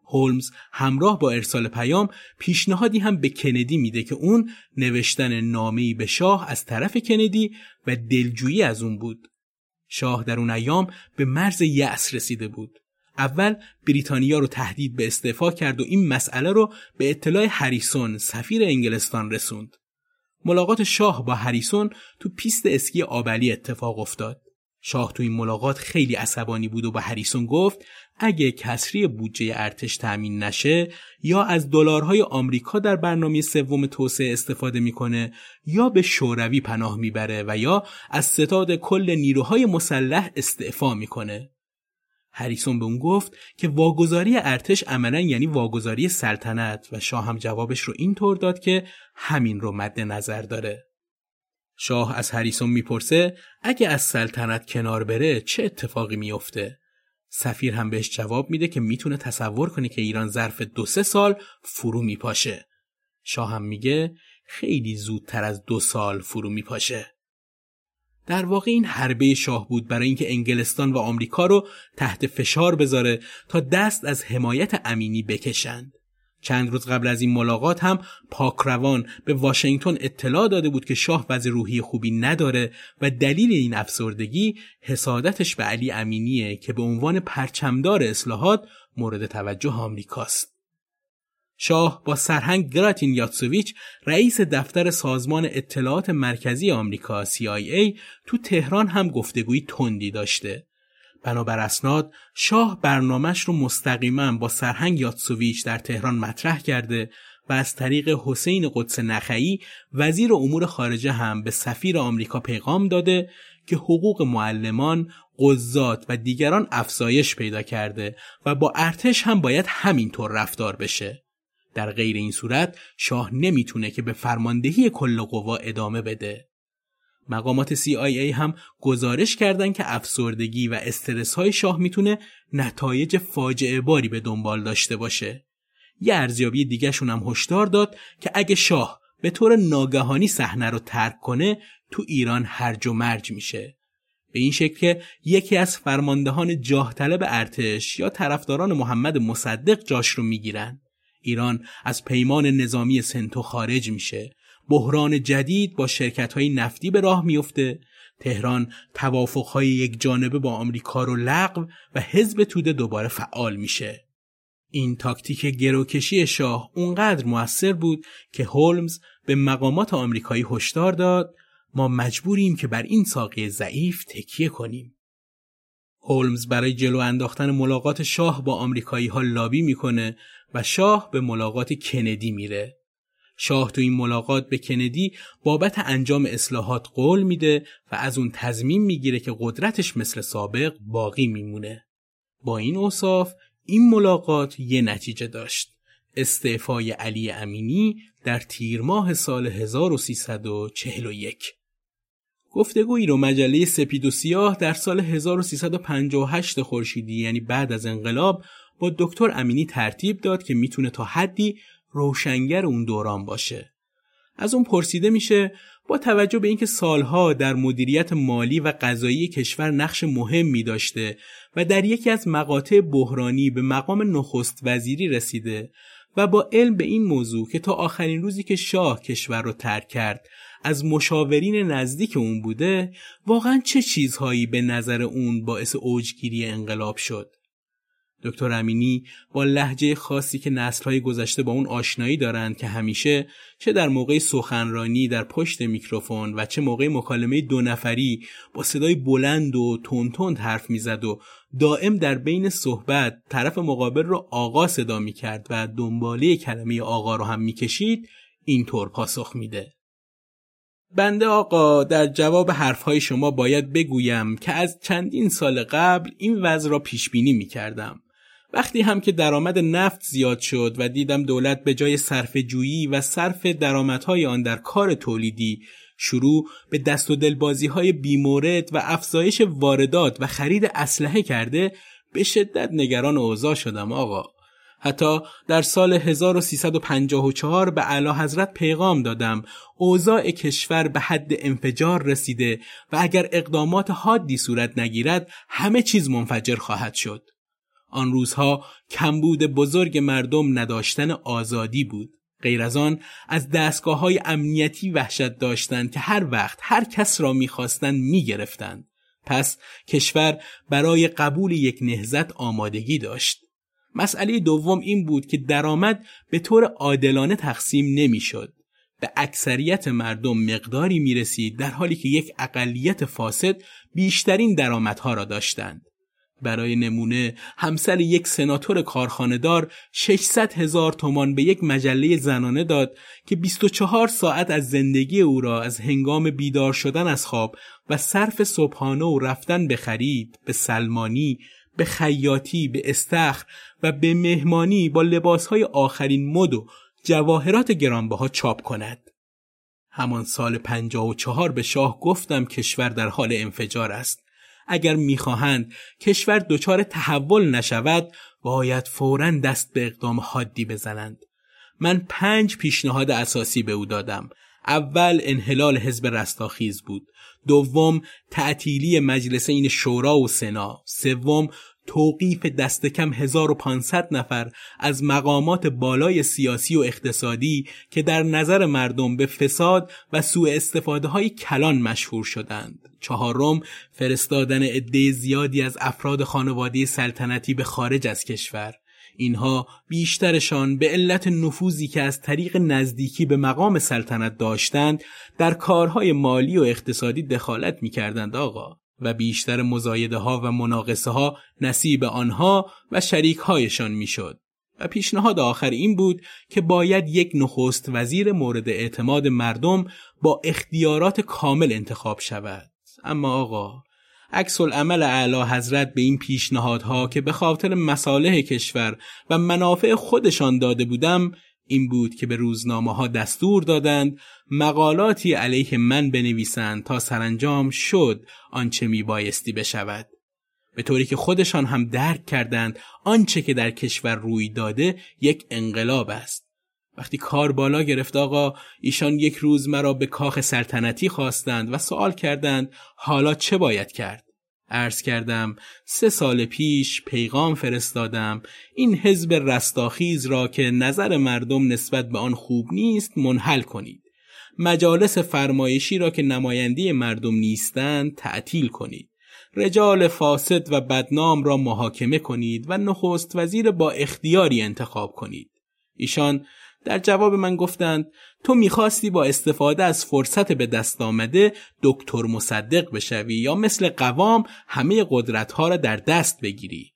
هولمز همراه با ارسال پیام پیشنهادی هم به کندی میده که اون نوشتن نامه‌ای به شاه از طرف کندی و دلجویی از اون بود. شاه در اون ایام به مرز یأس رسیده بود اول بریتانیا رو تهدید به استعفا کرد و این مسئله رو به اطلاع هریسون سفیر انگلستان رسوند. ملاقات شاه با هریسون تو پیست اسکی آبلی اتفاق افتاد. شاه تو این ملاقات خیلی عصبانی بود و با هریسون گفت اگه کسری بودجه ارتش تأمین نشه یا از دلارهای آمریکا در برنامه سوم توسعه استفاده می‌کنه یا به شوروی پناه می‌بره و یا از ستاد کل نیروهای مسلح استعفا می‌کنه هریسون به اون گفت که واگذاری ارتش عملا یعنی واگذاری سلطنت و شاه هم جوابش رو اینطور داد که همین رو مد نظر داره. شاه از هریسون می‌پرسه اگه از سلطنت کنار بره چه اتفاقی میافته؟ سفیر هم بهش جواب میده که می‌تونه تصور کنه که ایران ظرف دو سه سال فرو میپاشه. شاه هم میگه خیلی زودتر از دو سال فرو میپاشه. در واقع این حربه شاه بود برای اینکه انگلستان و آمریکا رو تحت فشار بذاره تا دست از حمایت امینی بکشند. چند روز قبل از این ملاقات هم پاکروان به واشنگتن اطلاع داده بود که شاه وضع روحی خوبی نداره و دلیل این افسردگی حسادتش به علی امینیه که به عنوان پرچمدار اصلاحات مورد توجه آمریکاست. شاه با سرهنگ گراتین یاتسوویچ رئیس دفتر سازمان اطلاعات مرکزی آمریکا CIA تو تهران هم گفتگوی تندی داشته. بنابر اسناد شاه برنامهش رو مستقیما با سرهنگ یاتسوویچ در تهران مطرح کرده و از طریق حسین قدس نخعی وزیر امور خارجه هم به سفیر آمریکا پیغام داده که حقوق معلمان، قضات و دیگران افزایش پیدا کرده و با ارتش هم باید همینطور رفتار بشه. در غیر این صورت شاه نمی‌تونه که به فرماندهی کل قوا ادامه بده. مقامات CIA هم گزارش کردن که افسردگی و استرس های شاه می‌تونه نتایج فاجعه باری به دنبال داشته باشه. یه ارزیابی دیگه شون هم هشدار داد که اگه شاه به طور ناگهانی صحنه رو ترک کنه تو ایران هرج و مرج میشه. به این شکل که یکی از فرماندهان جاه طلب ارتش یا طرفداران محمد مصدق جاش رو می‌گیرن. ایران از پیمان نظامی سنتو خارج میشه بحران جدید با شرکت های نفتی به راه میفته تهران توافق های یک جانبه با آمریکا رو لغو و حزب توده دوباره فعال میشه. این تاکتیک گروکشی شاه اونقدر موثر بود که هولمز به مقامات آمریکایی هشدار داد ما مجبوریم که بر این ساقه ضعیف تکیه کنیم. هولمز برای جلو انداختن ملاقات شاه با آمریکایی ها لابی می‌کنه و شاه به ملاقات کندی میره. شاه تو این ملاقات به کندی بابت انجام اصلاحات قول میده و از اون تضمین می‌گیره که قدرتش مثل سابق باقی میمونه. با این اوصاف این ملاقات یه نتیجه داشت. استعفای علی امینی در تیر ماه سال 1341 گفتگویی رو مجله سپید و سیاه در سال 1358 خورشیدی یعنی بعد از انقلاب با دکتر امینی ترتیب داد که می‌تونه تا حدی روشنگر اون دوران باشه. از اون پرسیده میشه با توجه به اینکه سالها در مدیریت مالی و قضایی کشور نقش مهمی داشته و در یکی از مقاطع بحرانی به مقام نخست وزیری رسیده و با علم به این موضوع که تا آخرین روزی که شاه کشور رو ترک کرد از مشاورین نزدیک اون بوده واقعا چه چیزهایی به نظر اون باعث اوجگیری انقلاب شد دکتر امینی با لحجه خاصی که نسلهای گذشته با اون آشنایی دارند که همیشه چه در موقع سخنرانی در پشت میکروفون و چه موقع مکالمه دو نفری با صدای بلند و تون حرف می‌زد و دائم در بین صحبت طرف مقابل رو آقا صدا می‌کرد و دنباله کلمه آقا رو هم می‌کشید اینطور پاسخ میده بنده آقا در جواب حرفهای شما باید بگویم که از چندین سال قبل این وضع را پیش بینی می کردم. وقتی هم که درآمد نفت زیاد شد و دیدم دولت به جای صرف جویی و صرف درآمدهای آن در کار تولیدی شروع به دست و دلبازی های بیمورد و افزایش واردات و خرید اسلحه کرده به شدت نگران اوضاع شدم آقا. حتی در سال 1354 به اعلی حضرت پیغام دادم اوضاع کشور به حد انفجار رسیده و اگر اقدامات حادی صورت نگیرد همه چیز منفجر خواهد شد. آن روزها کمبود بزرگ مردم نداشتن آزادی بود. غیر از آن از دستگاه های امنیتی وحشت داشتند که هر وقت هر کس را می‌خواستند می‌گرفتند. پس کشور برای قبول یک نهزت آمادگی داشت. مسئله دوم این بود که درآمد به طور عادلانه تقسیم نمی‌شد. به اکثریت مردم مقداری می رسید در حالی که یک اقلیت فاسد بیشترین درآمدها را داشتند. برای نمونه همسر یک سناتور کارخانهدار 600 هزار تومان به یک مجله زنانه داد که 24 ساعت از زندگی او را از هنگام بیدار شدن از خواب و صرف صبحانه و رفتن به خرید، به سلمانی، به خیاطی، به استخر و به مهمانی با لباسهای آخرین مد و جواهرات گرانبها چاپ کند. همان سال 54 به شاه گفتم کشور در حال انفجار است. اگر می‌خواهند کشور دچار تحول نشود باید فورا دست به اقدام حادی بزنند. من پنج پیشنهاد اساسی به او دادم. اول انحلال حزب رستاخیز بود. دوم تعطیلی مجلسین شورا و سنا. سوم توقیف دست کم 1500 نفر از مقامات بالای سیاسی و اقتصادی که در نظر مردم به فساد و سوء استفاده های کلان مشهور شدند. چهارم فرستادن عده زیادی از افراد خانواده سلطنتی به خارج از کشور. اینها بیشترشان به علت نفوذی که از طریق نزدیکی به مقام سلطنت داشتند در کارهای مالی و اقتصادی دخالت می کردند آقا. و بیشتر مزایده ها و مناقصه ها نصیب آنها و شریک هایشان می‌شد. و پیشنهاد آخر این بود که باید یک نخست وزیر مورد اعتماد مردم با اختیارات کامل انتخاب شود. اما آقا عکس العمل اعلی حضرت به این پیشنهادها که به خاطر مصالح کشور و منافع خودشان داده بودم این بود که به روزنامه ها دستور دادند مقالاتی علیه من بنویسند تا سرانجام شد آنچه می بایستی بشود. به طوری که خودشان هم درک کردند آنچه که در کشور روی داده یک انقلاب است. وقتی کار بالا گرفت آقا ایشان یک روز مرا به کاخ سلطنتی خواستند و سوال کردند حالا چه باید کرد؟ عرض کردم سه سال پیش پیغام فرستادم. این حزب رستاخیز را که نظر مردم نسبت به آن خوب نیست منحل کنید. مجالس فرمایشی را که نمایندی مردم نیستند تعطیل کنید. رجال فاسد و بدنام را محاکمه کنید و نخست وزیر با اختیاری انتخاب کنید. ایشان در جواب من گفتند تو می‌خواستی با استفاده از فرصت به دست آمده دکتر مصدق بشوی یا مثل قوام همه قدرتها را در دست بگیری.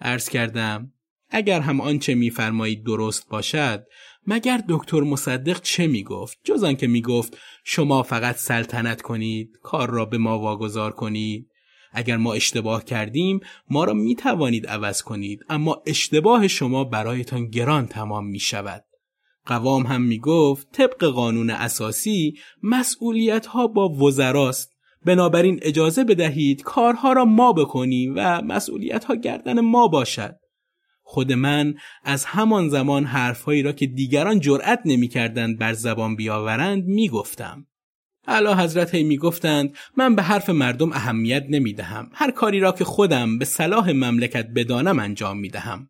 عرض کردم اگر هم آنچه میفرمایید درست باشد مگر دکتر مصدق چه می‌گفت؟ جز آنکه می‌گفت شما فقط سلطنت کنید کار را به ما واگذار کنید. اگر ما اشتباه کردیم ما را می توانید عوض کنید اما اشتباه شما برایتان گران تمام می شود قوام هم می گفت طبق قانون اساسی مسئولیت ها با وزراست بنابراین اجازه بدهید کارها را ما بکنیم و مسئولیت ها گردن ما باشد خود من از همان زمان حرفهایی را که دیگران جرأت نمی‌کردند بر زبان بیاورند می‌گفتم اعلی حضرت هی می‌گفتند من به حرف مردم اهمیت نمی دهم. هر کاری را که خودم به صلاح مملکت بدانم انجام می دهم.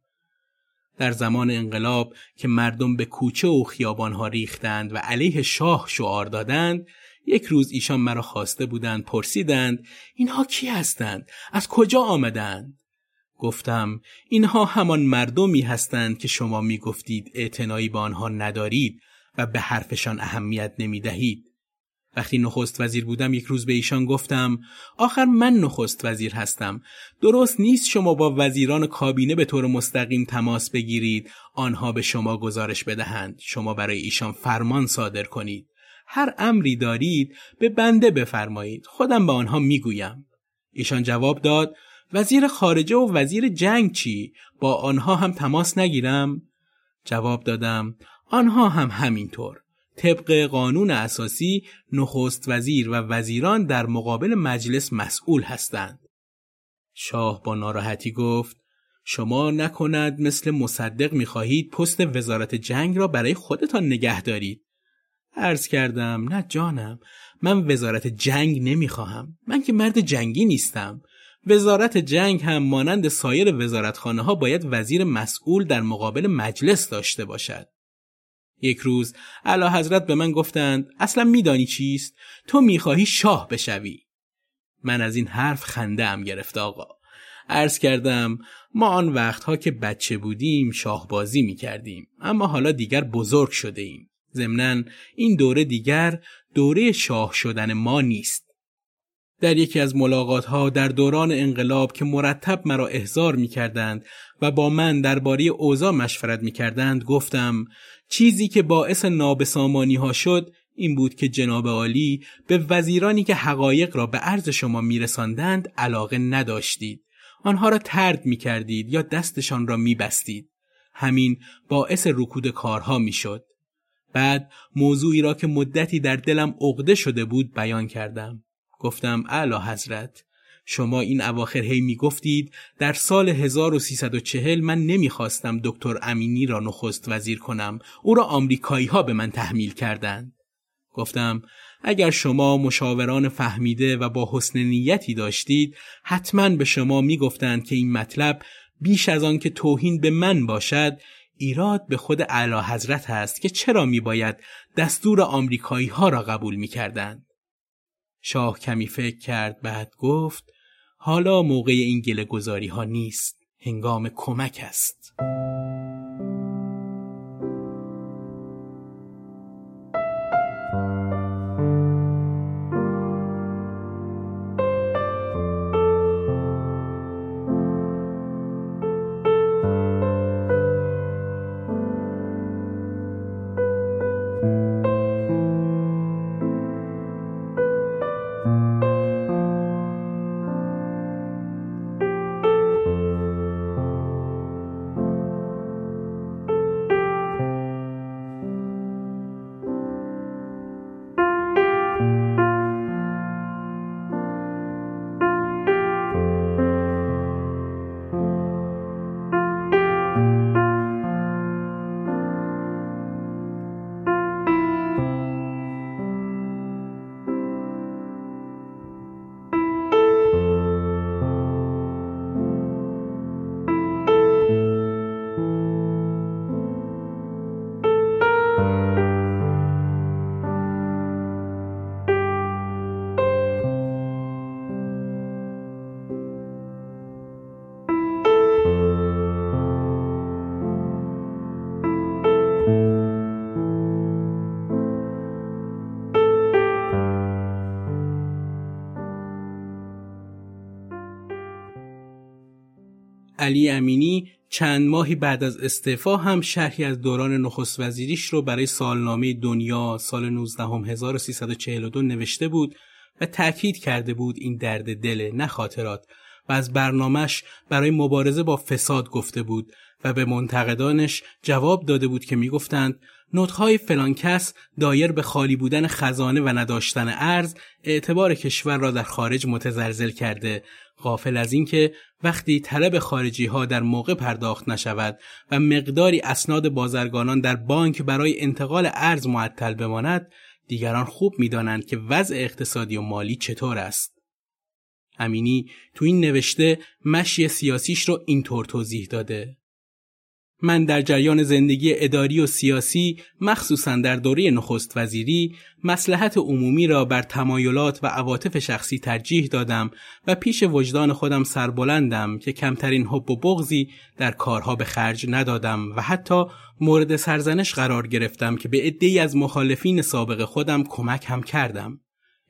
در زمان انقلاب که مردم به کوچه و خیابانها ریختند و علیه شاه شعار دادند یک روز ایشان مرا خواسته بودند پرسیدند اینها کی هستند از کجا آمدند گفتم اینها همان مردمی هستند که شما می گفتید اعتنایی به آنها ندارید و به حرفشان اهمیت نمی دهید. وقتی نخست وزیر بودم یک روز به ایشان گفتم آخر من نخست وزیر هستم. درست نیست شما با وزیران کابینه به طور مستقیم تماس بگیرید آنها به شما گزارش بدهند. شما برای ایشان فرمان صادر کنید. هر امری دارید به بنده بفرمایید. خودم به آنها می‌گویم. ایشان جواب داد وزیر خارجه و وزیر جنگ چی؟ با آنها هم تماس نگیرم. جواب دادم آنها هم همینطور. طبق قانون اساسی نخست وزیر و وزیران در مقابل مجلس مسئول هستند. شاه با ناراحتی گفت شما نکند مثل مصدق می‌خواهید پست وزارت جنگ را برای خودتان نگه دارید. عرض کردم نه جانم من وزارت جنگ نمی‌خواهم من که مرد جنگی نیستم وزارت جنگ هم مانند سایر وزارتخانه ها باید وزیر مسئول در مقابل مجلس داشته باشد یک روز علا حضرت به من گفتند اصلا میدانی چیست؟ تو می‌خواهی شاه بشوی. من از این حرف خنده ام گرفت آقا. عرض کردم ما آن وقتها که بچه بودیم شاه بازی می کردیم اما حالا دیگر بزرگ شده ایم ضمنا این دوره دیگر دوره شاه شدن ما نیست. در یکی از ملاقات ها در دوران انقلاب که مرتب مرا احضار می کردند و با من درباره اوضاع مشورت می کردند گفتم چیزی که باعث نابسامانی ها شد این بود که جناب عالی به وزیرانی که حقایق را به عرض شما میرساندند علاقه نداشتید آنها را ترد می کردید یا دستشان را می بستید. همین باعث رکود کارها می شد. بعد موضوعی را که مدتی در دلم عقده شده بود بیان کردم. گفتم اعلی حضرت شما این اواخر هی می گفتید در سال 1340 من نمی‌خواستم دکتر امینی را نخست وزیر کنم او را آمریکایی ها به من تحمیل کردند گفتم اگر شما مشاوران فهمیده و با حسن نیتی داشتید حتما به شما می‌گفتند که این مطلب بیش از آن که توهین به من باشد ایراد به خود اعلی حضرت است که چرا می باید دستور آمریکایی ها را قبول می کردند. شاه کمی فکر کرد بعد گفت حالا موقع این گله گذاری ها نیست هنگام کمک است. علی امینی چند ماهی بعد از استعفا هم شرحی از دوران نخست وزیریش رو برای سالنامه دنیا سال 19 نوشته بود و تأکید کرده بود این درد دل نه خاطرات و از برنامهش برای مبارزه با فساد گفته بود و به منتقدانش جواب داده بود که می‌گفتند نوتهای فلان کس دایر به خالی بودن خزانه و نداشتن ارز اعتبار کشور را در خارج متزلزل کرده غافل از اینکه وقتی طلب خارجی ها در موقع پرداخت نشود و مقداری اسناد بازرگانان در بانک برای انتقال ارز معطل بماند دیگران خوب می‌دانند که وضع اقتصادی و مالی چطور است. امینی تو این نوشته مشی سیاسیش رو اینطور توضیح داده. من در جریان زندگی اداری و سیاسی مخصوصا در دوره نخست وزیری مسلحت عمومی را بر تمایلات و عواطف شخصی ترجیح دادم و پیش وجدان خودم سربلندم که کمترین حب و بغزی در کارها به خرج ندادم و حتی مورد سرزنش قرار گرفتم که به عدهای از مخالفین سابق خودم کمک هم کردم.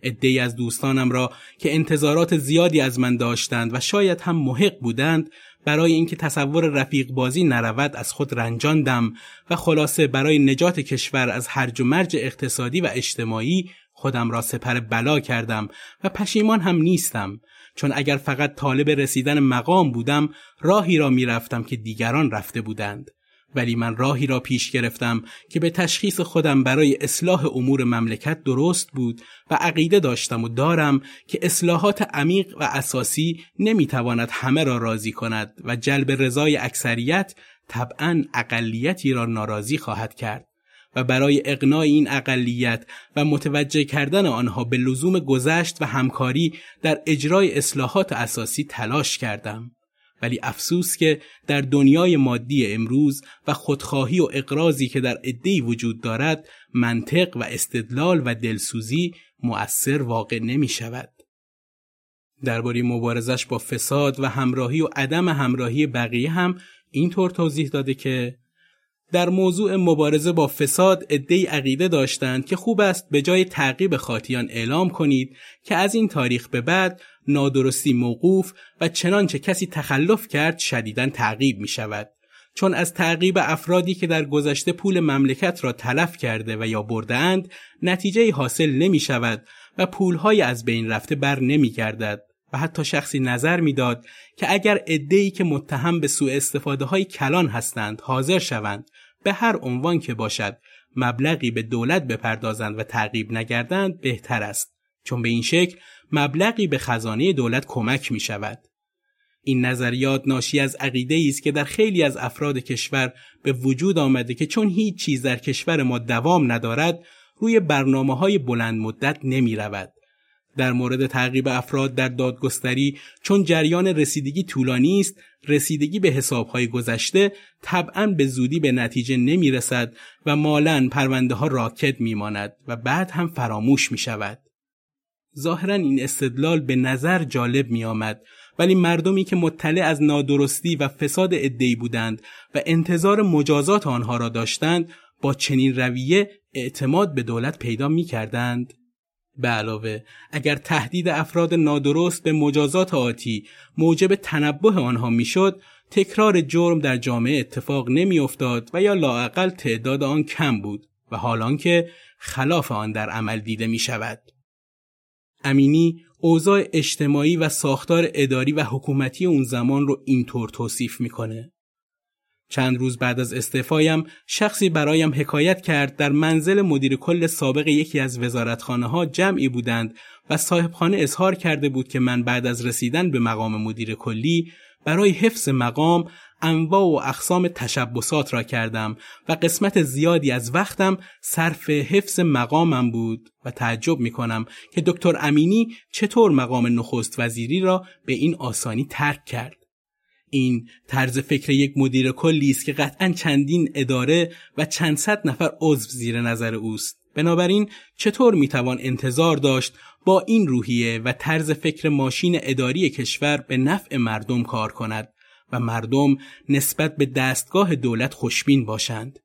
عدهای از دوستانم را که انتظارات زیادی از من داشتند و شاید هم محق بودند برای اینکه تصور رفیق بازی نرود از خود رنجاندم و خلاصه برای نجات کشور از هرج و مرج اقتصادی و اجتماعی خودم را سپر بلا کردم و پشیمان هم نیستم. چون اگر فقط طالب رسیدن مقام بودم راهی را می‌رفتم که دیگران رفته بودند. ولی من راهی را پیش گرفتم که به تشخیص خودم برای اصلاح امور مملکت درست بود و عقیده داشتم و دارم که اصلاحات عمیق و اساسی نمی‌تواند همه را راضی کند و جلب رضای اکثریت طبعا اقلیتی را ناراضی خواهد کرد. و برای اقناع این اقلیت و متوجه کردن آنها به لزوم گذشت و همکاری در اجرای اصلاحات اساسی تلاش کردم. ولی افسوس که در دنیای مادی امروز و خودخواهی و اقرازی که در عدهای وجود دارد منطق و استدلال و دلسوزی مؤثر واقع نمی شود. درباره مبارزش با فساد و همراهی و عدم همراهی بقیه هم اینطور توضیح داده که در موضوع مبارزه با فساد عدهای عقیده داشتند که خوب است به جای تعقیب خاطیان اعلام کنید که از این تاریخ به بعد نادرستی موقوف و چنانچه کسی تخلف کرد شدیداً تعقیب می شود. چون از تعقیب افرادی که در گذشته پول مملکت را تلف کرده و یا اند نتیجه حاصل نمی شود و پولهای از بین رفته بر نمی گردد و حتی شخصی نظر می‌داد که اگر عده‌ای که متهم به سوء استفاده های کلان هستند حاضر شوند به هر عنوان که باشد مبلغی به دولت بپردازند و تعقیب نگردند بهتر است چون به این شکل مبلغی به خزانه دولت کمک می شود. این نظریات ناشی از عقیده است که در خیلی از افراد کشور به وجود آمده که چون هیچ چیز در کشور ما دوام ندارد روی برنامه های بلند مدت نمی رود. در مورد تعقیب افراد در دادگستری چون جریان رسیدگی طولانی است رسیدگی به حسابهای گذشته طبعا به زودی به نتیجه نمی رسد و مالا پرونده ها راکت می ماند و بعد هم فراموش می شود. ظاهرا این استدلال به نظر جالب می آمد ولی مردمی که مطلع از نادرستی و فساد ادعی بودند و انتظار مجازات آنها را داشتند با چنین رویه اعتماد به دولت پیدا می کردند. به علاوه اگر تهدید افراد نادرست به مجازات آتی موجب تنبه آنها می‌شد تکرار جرم در جامعه اتفاق نمیافتاد و یا لاعقل تعداد آن کم بود و حالان که خلاف آن در عمل دیده می شود. امینی اوضاع اجتماعی و ساختار اداری و حکومتی اون زمان رو اینطور توصیف می‌کنه. چند روز بعد از استعفایم شخصی برایم حکایت کرد در منزل مدیر کل سابق یکی از وزارتخانه ها جمعی بودند و صاحبخانه اظهار کرده بود که من بعد از رسیدن به مقام مدیر کلی برای حفظ مقام انواع و اقسام تشبسات را کردم و قسمت زیادی از وقتم صرف حفظ مقامم بود و تعجب می کنم که دکتر امینی چطور مقام نخست وزیری را به این آسانی ترک کرد. این طرز فکر یک مدیر کلی است که قطعا چندین اداره و چند صد نفر عضو زیر نظر اوست. بنابراین چطور می‌توان انتظار داشت با این روحیه و طرز فکر ماشین اداری کشور به نفع مردم کار کند و مردم نسبت به دستگاه دولت خوشبین باشند.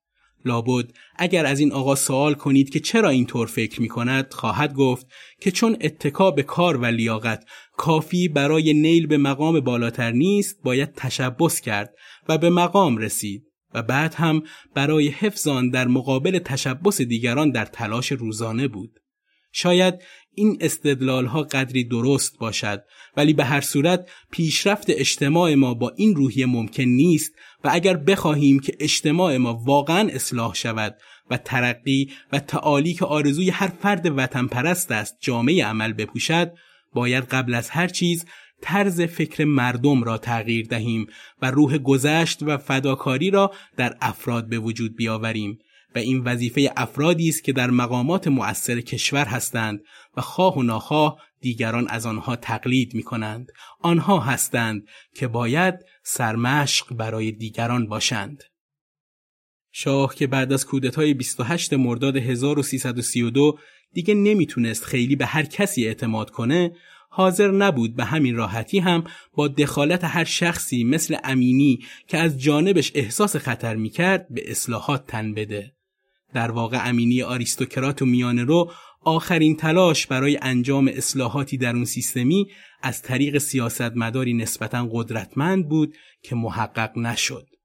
لابد اگر از این آقا سوال کنید که چرا اینطور فکر می کند خواهد گفت که چون اتکا به کار و لیاقت کافی برای نیل به مقام بالاتر نیست باید تشبس کرد و به مقام رسید و بعد هم برای حفظ آن در مقابل تشبس دیگران در تلاش روزانه بود. شاید این استدلال ها قدری درست باشد ولی به هر صورت پیشرفت اجتماع ما با این روحیه ممکن نیست و اگر بخواهیم که اجتماع ما واقعا اصلاح شود و ترقی و تعالی که آرزوی هر فرد وطن پرست است جامعه عمل بپوشد باید قبل از هر چیز طرز فکر مردم را تغییر دهیم و روح گذشت و فداکاری را در افراد به وجود بیاوریم و این وظیفه افرادی است که در مقامات مؤثر کشور هستند و خواه و ناخواه دیگران از آنها تقلید می کنند. آنها هستند که باید سرمشق برای دیگران باشند. شاه که بعد از کودتای 28 مرداد 1332 دیگه نمی‌تونست خیلی به هر کسی اعتماد کنه حاضر نبود به همین راحتی هم با دخالت هر شخصی مثل امینی که از جانبش احساس خطر می‌کرد به اصلاحات تن بده. در واقع امینی آریستوکرات و میانه رو آخرین تلاش برای انجام اصلاحاتی در اون سیستمی از طریق سیاستمداری نسبتا قدرتمند بود که محقق نشد.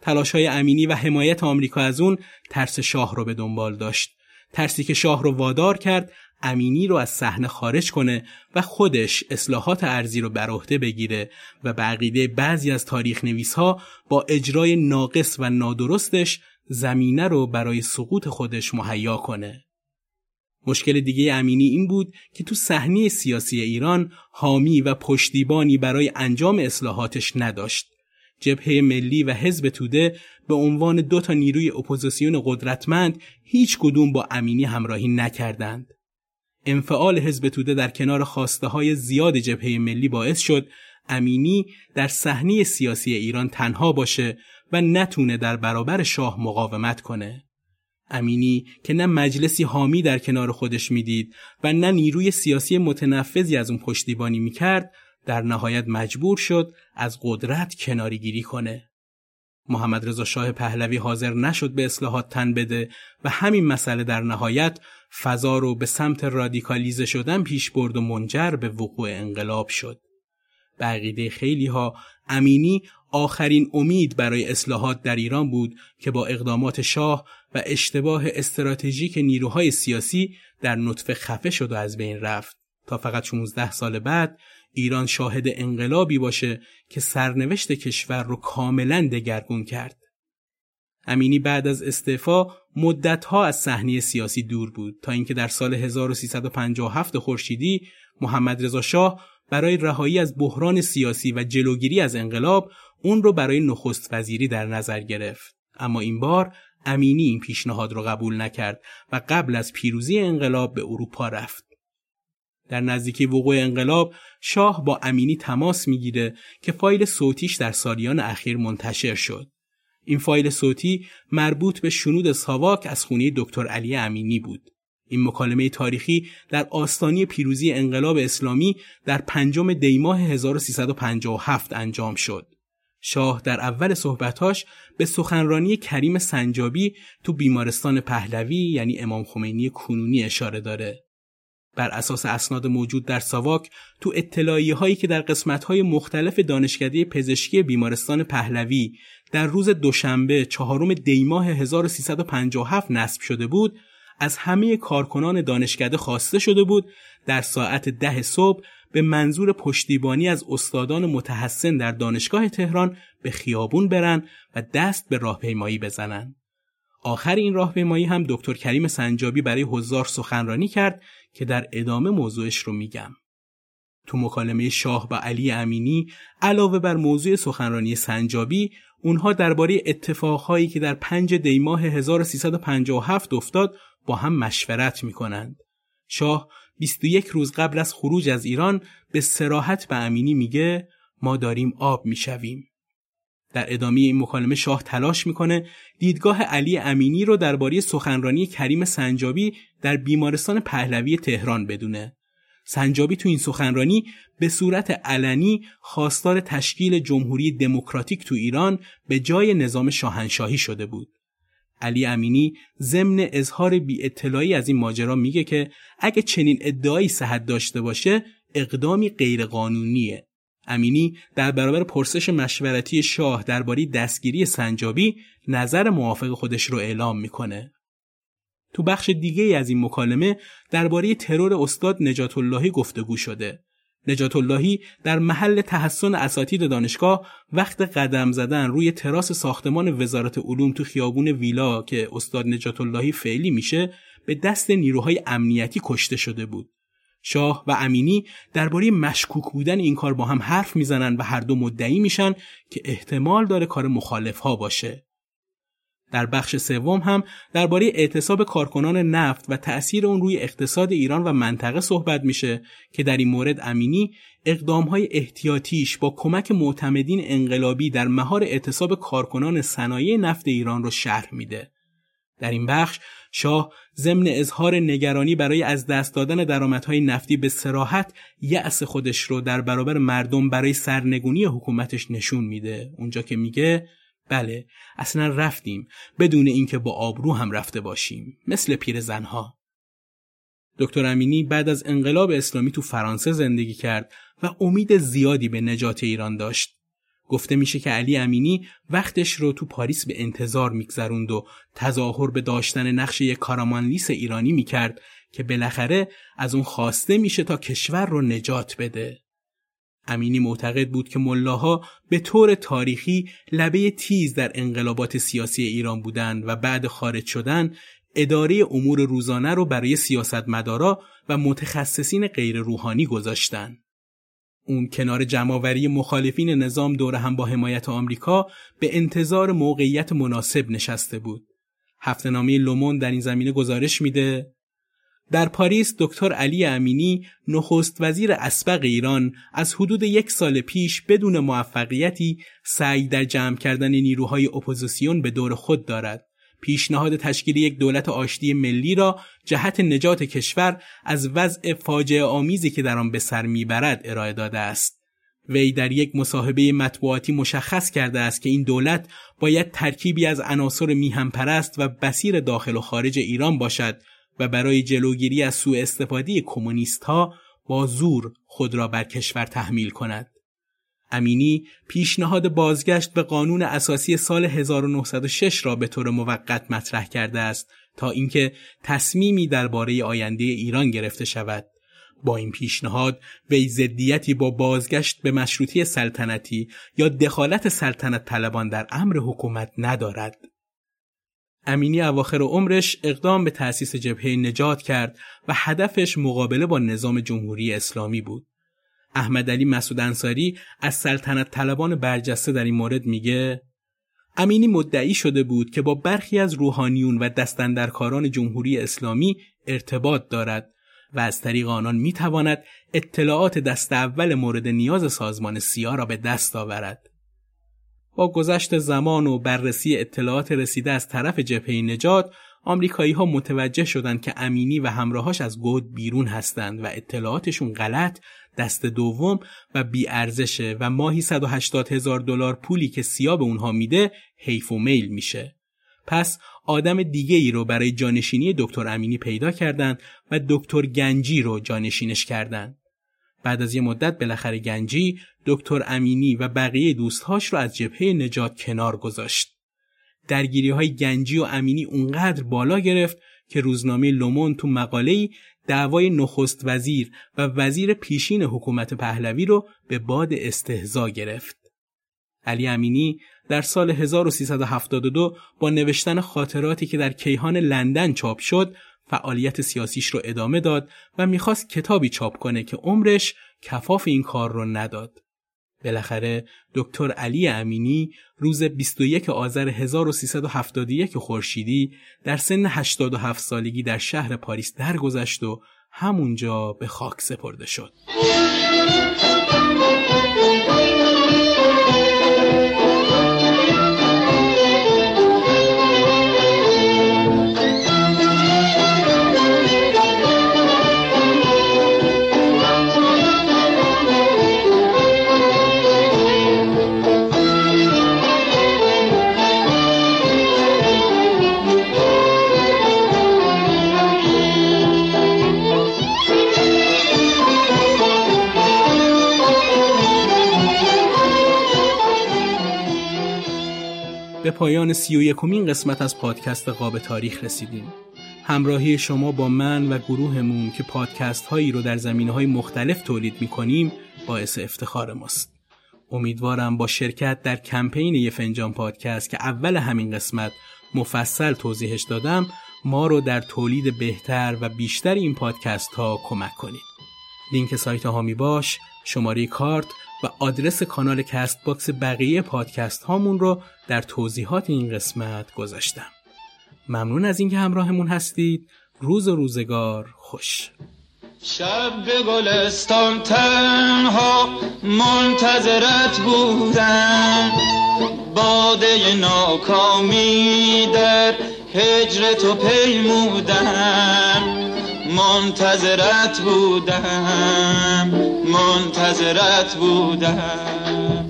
تلاش های امینی و حمایت آمریکا از اون ترس شاه رو به دنبال داشت. ترسی که شاه رو وادار کرد امینی رو از صحنه خارج کنه و خودش اصلاحات ارزی رو بر عهده بگیره و بقیده بعضی از تاریخ نویس ها با اجرای ناقص و نادرستش زمینه رو برای سقوط خودش مهیا کنه. مشکل دیگه امینی این بود که تو صحنه سیاسی ایران حامی و پشتیبانی برای انجام اصلاحاتش نداشت. جبهه ملی و حزب توده به عنوان دو تا نیروی اپوزیسیون قدرتمند هیچ کدوم با امینی همراهی نکردند. انفعال حزب توده در کنار خواسته های زیاد جبهه ملی باعث شد امینی در صحنه سیاسی ایران تنها باشه و نتونه در برابر شاه مقاومت کنه. امینی که نه مجلسی حامی در کنار خودش می‌دید و نه نیروی سیاسی متنفذی از اون پشتیبانی می‌کرد در نهایت مجبور شد از قدرت کناری گیری کنه. محمد رضا شاه پهلوی حاضر نشد به اصلاحات تن بده و همین مسئله در نهایت فضا رو به سمت رادیکالیزه شدن پیش برد و منجر به وقوع انقلاب شد. به عقیده خیلی ها امینی آخرین امید برای اصلاحات در ایران بود که با اقدامات شاه و اشتباه استراتژیک نیروهای سیاسی در نطفه خفه شد و از بین رفت تا فقط 16 سال بعد ایران شاهد انقلابی باشه که سرنوشت کشور رو کاملا دگرگون کرد. امینی بعد از استعفا مدتها از صحنه سیاسی دور بود تا اینکه در سال 1357 خورشیدی محمد رضا شاه برای رهایی از بحران سیاسی و جلوگیری از انقلاب اون رو برای نخست وزیری در نظر گرفت. اما این بار امینی این پیشنهاد رو قبول نکرد و قبل از پیروزی انقلاب به اروپا رفت. در نزدیکی وقوع انقلاب شاه با امینی تماس می‌گیره که فایل صوتیش در سالیان اخیر منتشر شد. این فایل صوتی مربوط به شنود ساواک از خونه دکتر علی امینی بود. این مکالمه تاریخی در آستانی پیروزی انقلاب اسلامی در پنجم دیماه 1357 انجام شد. شاه در اول صحبتاش به سخنرانی کریم سنجابی تو بیمارستان پهلوی یعنی امام خمینی کنونی اشاره داره. بر اساس اسناد موجود در ساواک تو اطلاعیه هایی که در قسمت های مختلف دانشکده پزشکی بیمارستان پهلوی در روز دوشنبه چهارم دیماه 1357 نصب شده بود از همه کارکنان دانشکده خواسته شده بود در ساعت ده صبح به منظور پشتیبانی از استادان متحسن در دانشگاه تهران به خیابون برن و دست به راهپیمایی بزنن. آخر این راهپیمایی هم دکتر کریم سنجابی برای حضار سخنرانی کرد که در ادامه موضوعش رو میگم. تو مکالمه شاه با علی امینی علاوه بر موضوع سخنرانی سنجابی اونها درباره اتفاقهایی که در 5 دیماه 1357 افتاد با هم مشورت می‌کنند. شاه 21 روز قبل از خروج از ایران به سراحت به امینی میگه ما داریم آب می‌شویم. در ادامه این مکالمه شاه تلاش می‌کنه دیدگاه علی امینی رو درباره سخنرانی کریم سنجابی در بیمارستان پهلوی تهران بدونه. سنجابی تو این سخنرانی به صورت علنی خواستار تشکیل جمهوری دموکراتیک تو ایران به جای نظام شاهنشاهی شده بود. علی امینی ضمن اظهار بی اطلاعی از این ماجرا میگه که اگه چنین ادعایی صحت داشته باشه اقدامی غیرقانونیه امینی در برابر پرسش مشورتی شاه درباره دستگیری سنجابی نظر موافق خودش رو اعلام می‌کنه. تو بخش دیگه از این مکالمه درباره ترور استاد نجات اللهی گفتگو شده. نجات اللهی در محل تحسن اساتید دانشگاه وقت قدم زدن روی تراس ساختمان وزارت علوم تو خیابون ویلا که استاد نجات اللهی فعلی میشه به دست نیروهای امنیتی کشته شده بود. شاه و امینی درباره مشکوک بودن این کار با هم حرف می‌زنن و هر دو مدعی میشن که احتمال داره کار مخالف ها باشه. در بخش سوم هم درباره اعتصاب کارکنان نفت و تأثیر اون روی اقتصاد ایران و منطقه صحبت میشه که در این مورد امینی اقدامهای احتیاطیش با کمک معتمدین انقلابی در مهار اعتصاب کارکنان صنایع نفت ایران رو شرح میده. در این بخش شاه ضمن اظهار نگرانی برای از دست دادن درآمدهای نفتی به سراحت یأس خودش رو در برابر مردم برای سرنگونی حکومتش نشون میده. اونجا که میگه بله اصلا رفتیم بدون اینکه با آبرو هم رفته باشیم مثل پیر زنها. دکتر امینی بعد از انقلاب اسلامی تو فرانسه زندگی کرد و امید زیادی به نجات ایران داشت. گفته میشه که علی امینی وقتش رو تو پاریس به انتظار میگذروند و تظاهر به داشتن نقش یک کارامانلیس ایرانی می‌کرد که بالاخره از اون خواسته میشه تا کشور رو نجات بده. امینی معتقد بود که ملاها به طور تاریخی لبه تیز در انقلابات سیاسی ایران بودند و بعد خارج شدن اداره امور روزانه رو برای سیاستمدارا و متخصصین غیر روحانی گذاشتند. اون کنار جمعآوری مخالفین نظام دور هم با حمایت آمریکا به انتظار موقعیت مناسب نشسته بود. هفته نامه لوموند در این زمینه گزارش میده در پاریس دکتر علی امینی نخست وزیر اسبق ایران از حدود یک سال پیش بدون موفقیتی سعی در جمع کردن نیروهای اپوزیسیون به دور خود دارد. پیشنهاد تشکیل یک دولت آشتی ملی را جهت نجات کشور از وضع فاجعه آمیزی که در آن به سر می‌برد ارائه داده است. وی در یک مصاحبه مطبوعاتی مشخص کرده است که این دولت باید ترکیبی از عناصر میهنپرست و بسیر داخل و خارج ایران باشد و برای جلوگیری از سوء استفاده کمونیست ها با زور خود را بر کشور تحمیل کند. امینی پیشنهاد بازگشت به قانون اساسی سال 1906 را به طور موقت مطرح کرده است تا اینکه تصمیمی درباره آینده ایران گرفته شود. با این پیشنهاد وی ضدیتی با بازگشت به مشروطی سلطنتی یا دخالت سلطنت طلبان در امر حکومت ندارد. امینی اواخر عمرش اقدام به تأسیس جبهه نجات کرد و هدفش مقابله با نظام جمهوری اسلامی بود. احمد علی مسعود انصاری از سلطنت طلبان برجسته در این مورد میگه امینی مدعی شده بود که با برخی از روحانیون و دستندرکاران جمهوری اسلامی ارتباط دارد و از طریق آنان می‌تواند اطلاعات دست اول مورد نیاز سازمان سیا را به دست آورد. با گذشت زمان و بررسی اطلاعات رسیده از طرف جبهه نجات آمریکایی ها متوجه شدند که امینی و همراهاش از گود بیرون هستند و اطلاعاتشون غلط دست دوم و بی ارزشه و ماهی 180 هزار دلار پولی که سیا به اونها میده حیف و میل میشه. پس آدم دیگه ای رو برای جانشینی دکتر امینی پیدا کردند و دکتر گنجی رو جانشینش کردند. بعد از یه مدت بالاخره گنجی دکتر امینی و بقیه دوستهاش رو از جبهه نجات کنار گذاشت. درگیری های گنجی و امینی اونقدر بالا گرفت که روزنامه لومون تو مقاله‌ای دعوای نخست وزیر و وزیر پیشین حکومت پهلوی رو به باد استهزا گرفت. علی امینی در سال 1372 با نوشتن خاطراتی که در کیهان لندن چاپ شد فعالیت سیاسیش رو ادامه داد و می‌خواست کتابی چاپ کنه که عمرش کفاف این کار رو نداد. بالاخره دکتر علی امینی روز 21 آذر 1371 خورشیدی در سن 87 سالگی در شهر پاریس درگذشت و همونجا به خاک سپرده شد. پایان سی و یکمین قسمت از پادکست قاب تاریخ رسیدیم. همراهی شما با من و گروهمون که پادکست هایی رو در زمینه های مختلف تولید می کنیم باعث افتخار ماست. امیدوارم با شرکت در کمپین یه فنجان پادکست که اول همین قسمت مفصل توضیحش دادم ما رو در تولید بهتر و بیشتر این پادکست ها کمک کنید. لینک سایت هامی باش، شماره کارت و آدرس کانال Castbox بقیه پادکست هامون رو در توضیحات این قسمت گذاشتم. ممنون از اینکه همراهمون هستید. روز و روزگار خوش. شب به گلستان تنها منتظرت بودم باده ناکامی در هجر تو پیمودم منتظرت بودم منتظرت بودم.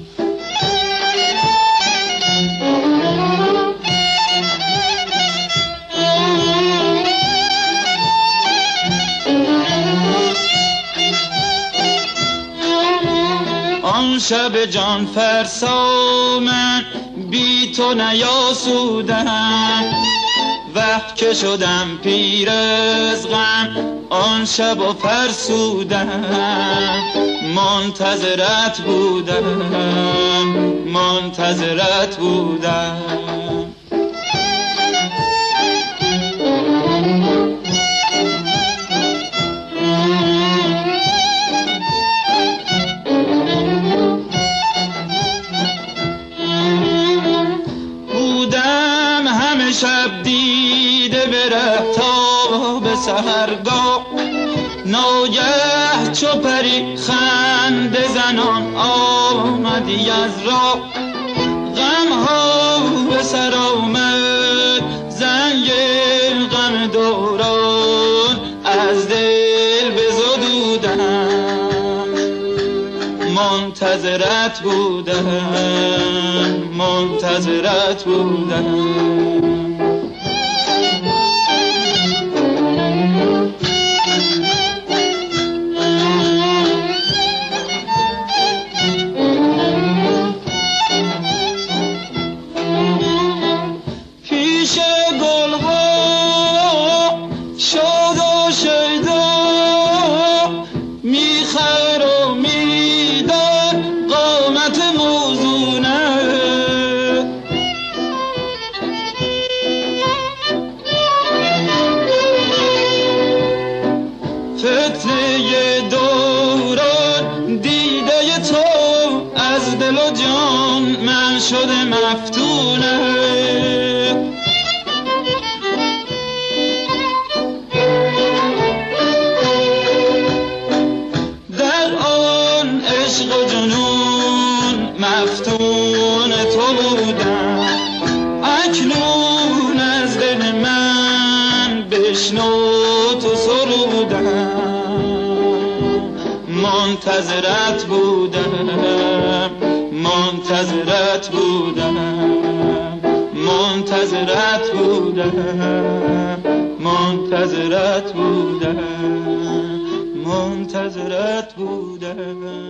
آن شب جان فرسا من بی تو نیاسودم. وقت که شدم پیر از غم آن شب و فرسودم. منتظرت بودم منتظرت بودم. به سهرگاه ناگه چو پری خند زنان آمدی از راه غم ها به سر آمد زنگ غم دوران از دل بزدودم منتظرت بودم منتظرت بودم منتظرت بودم منتظرت بودم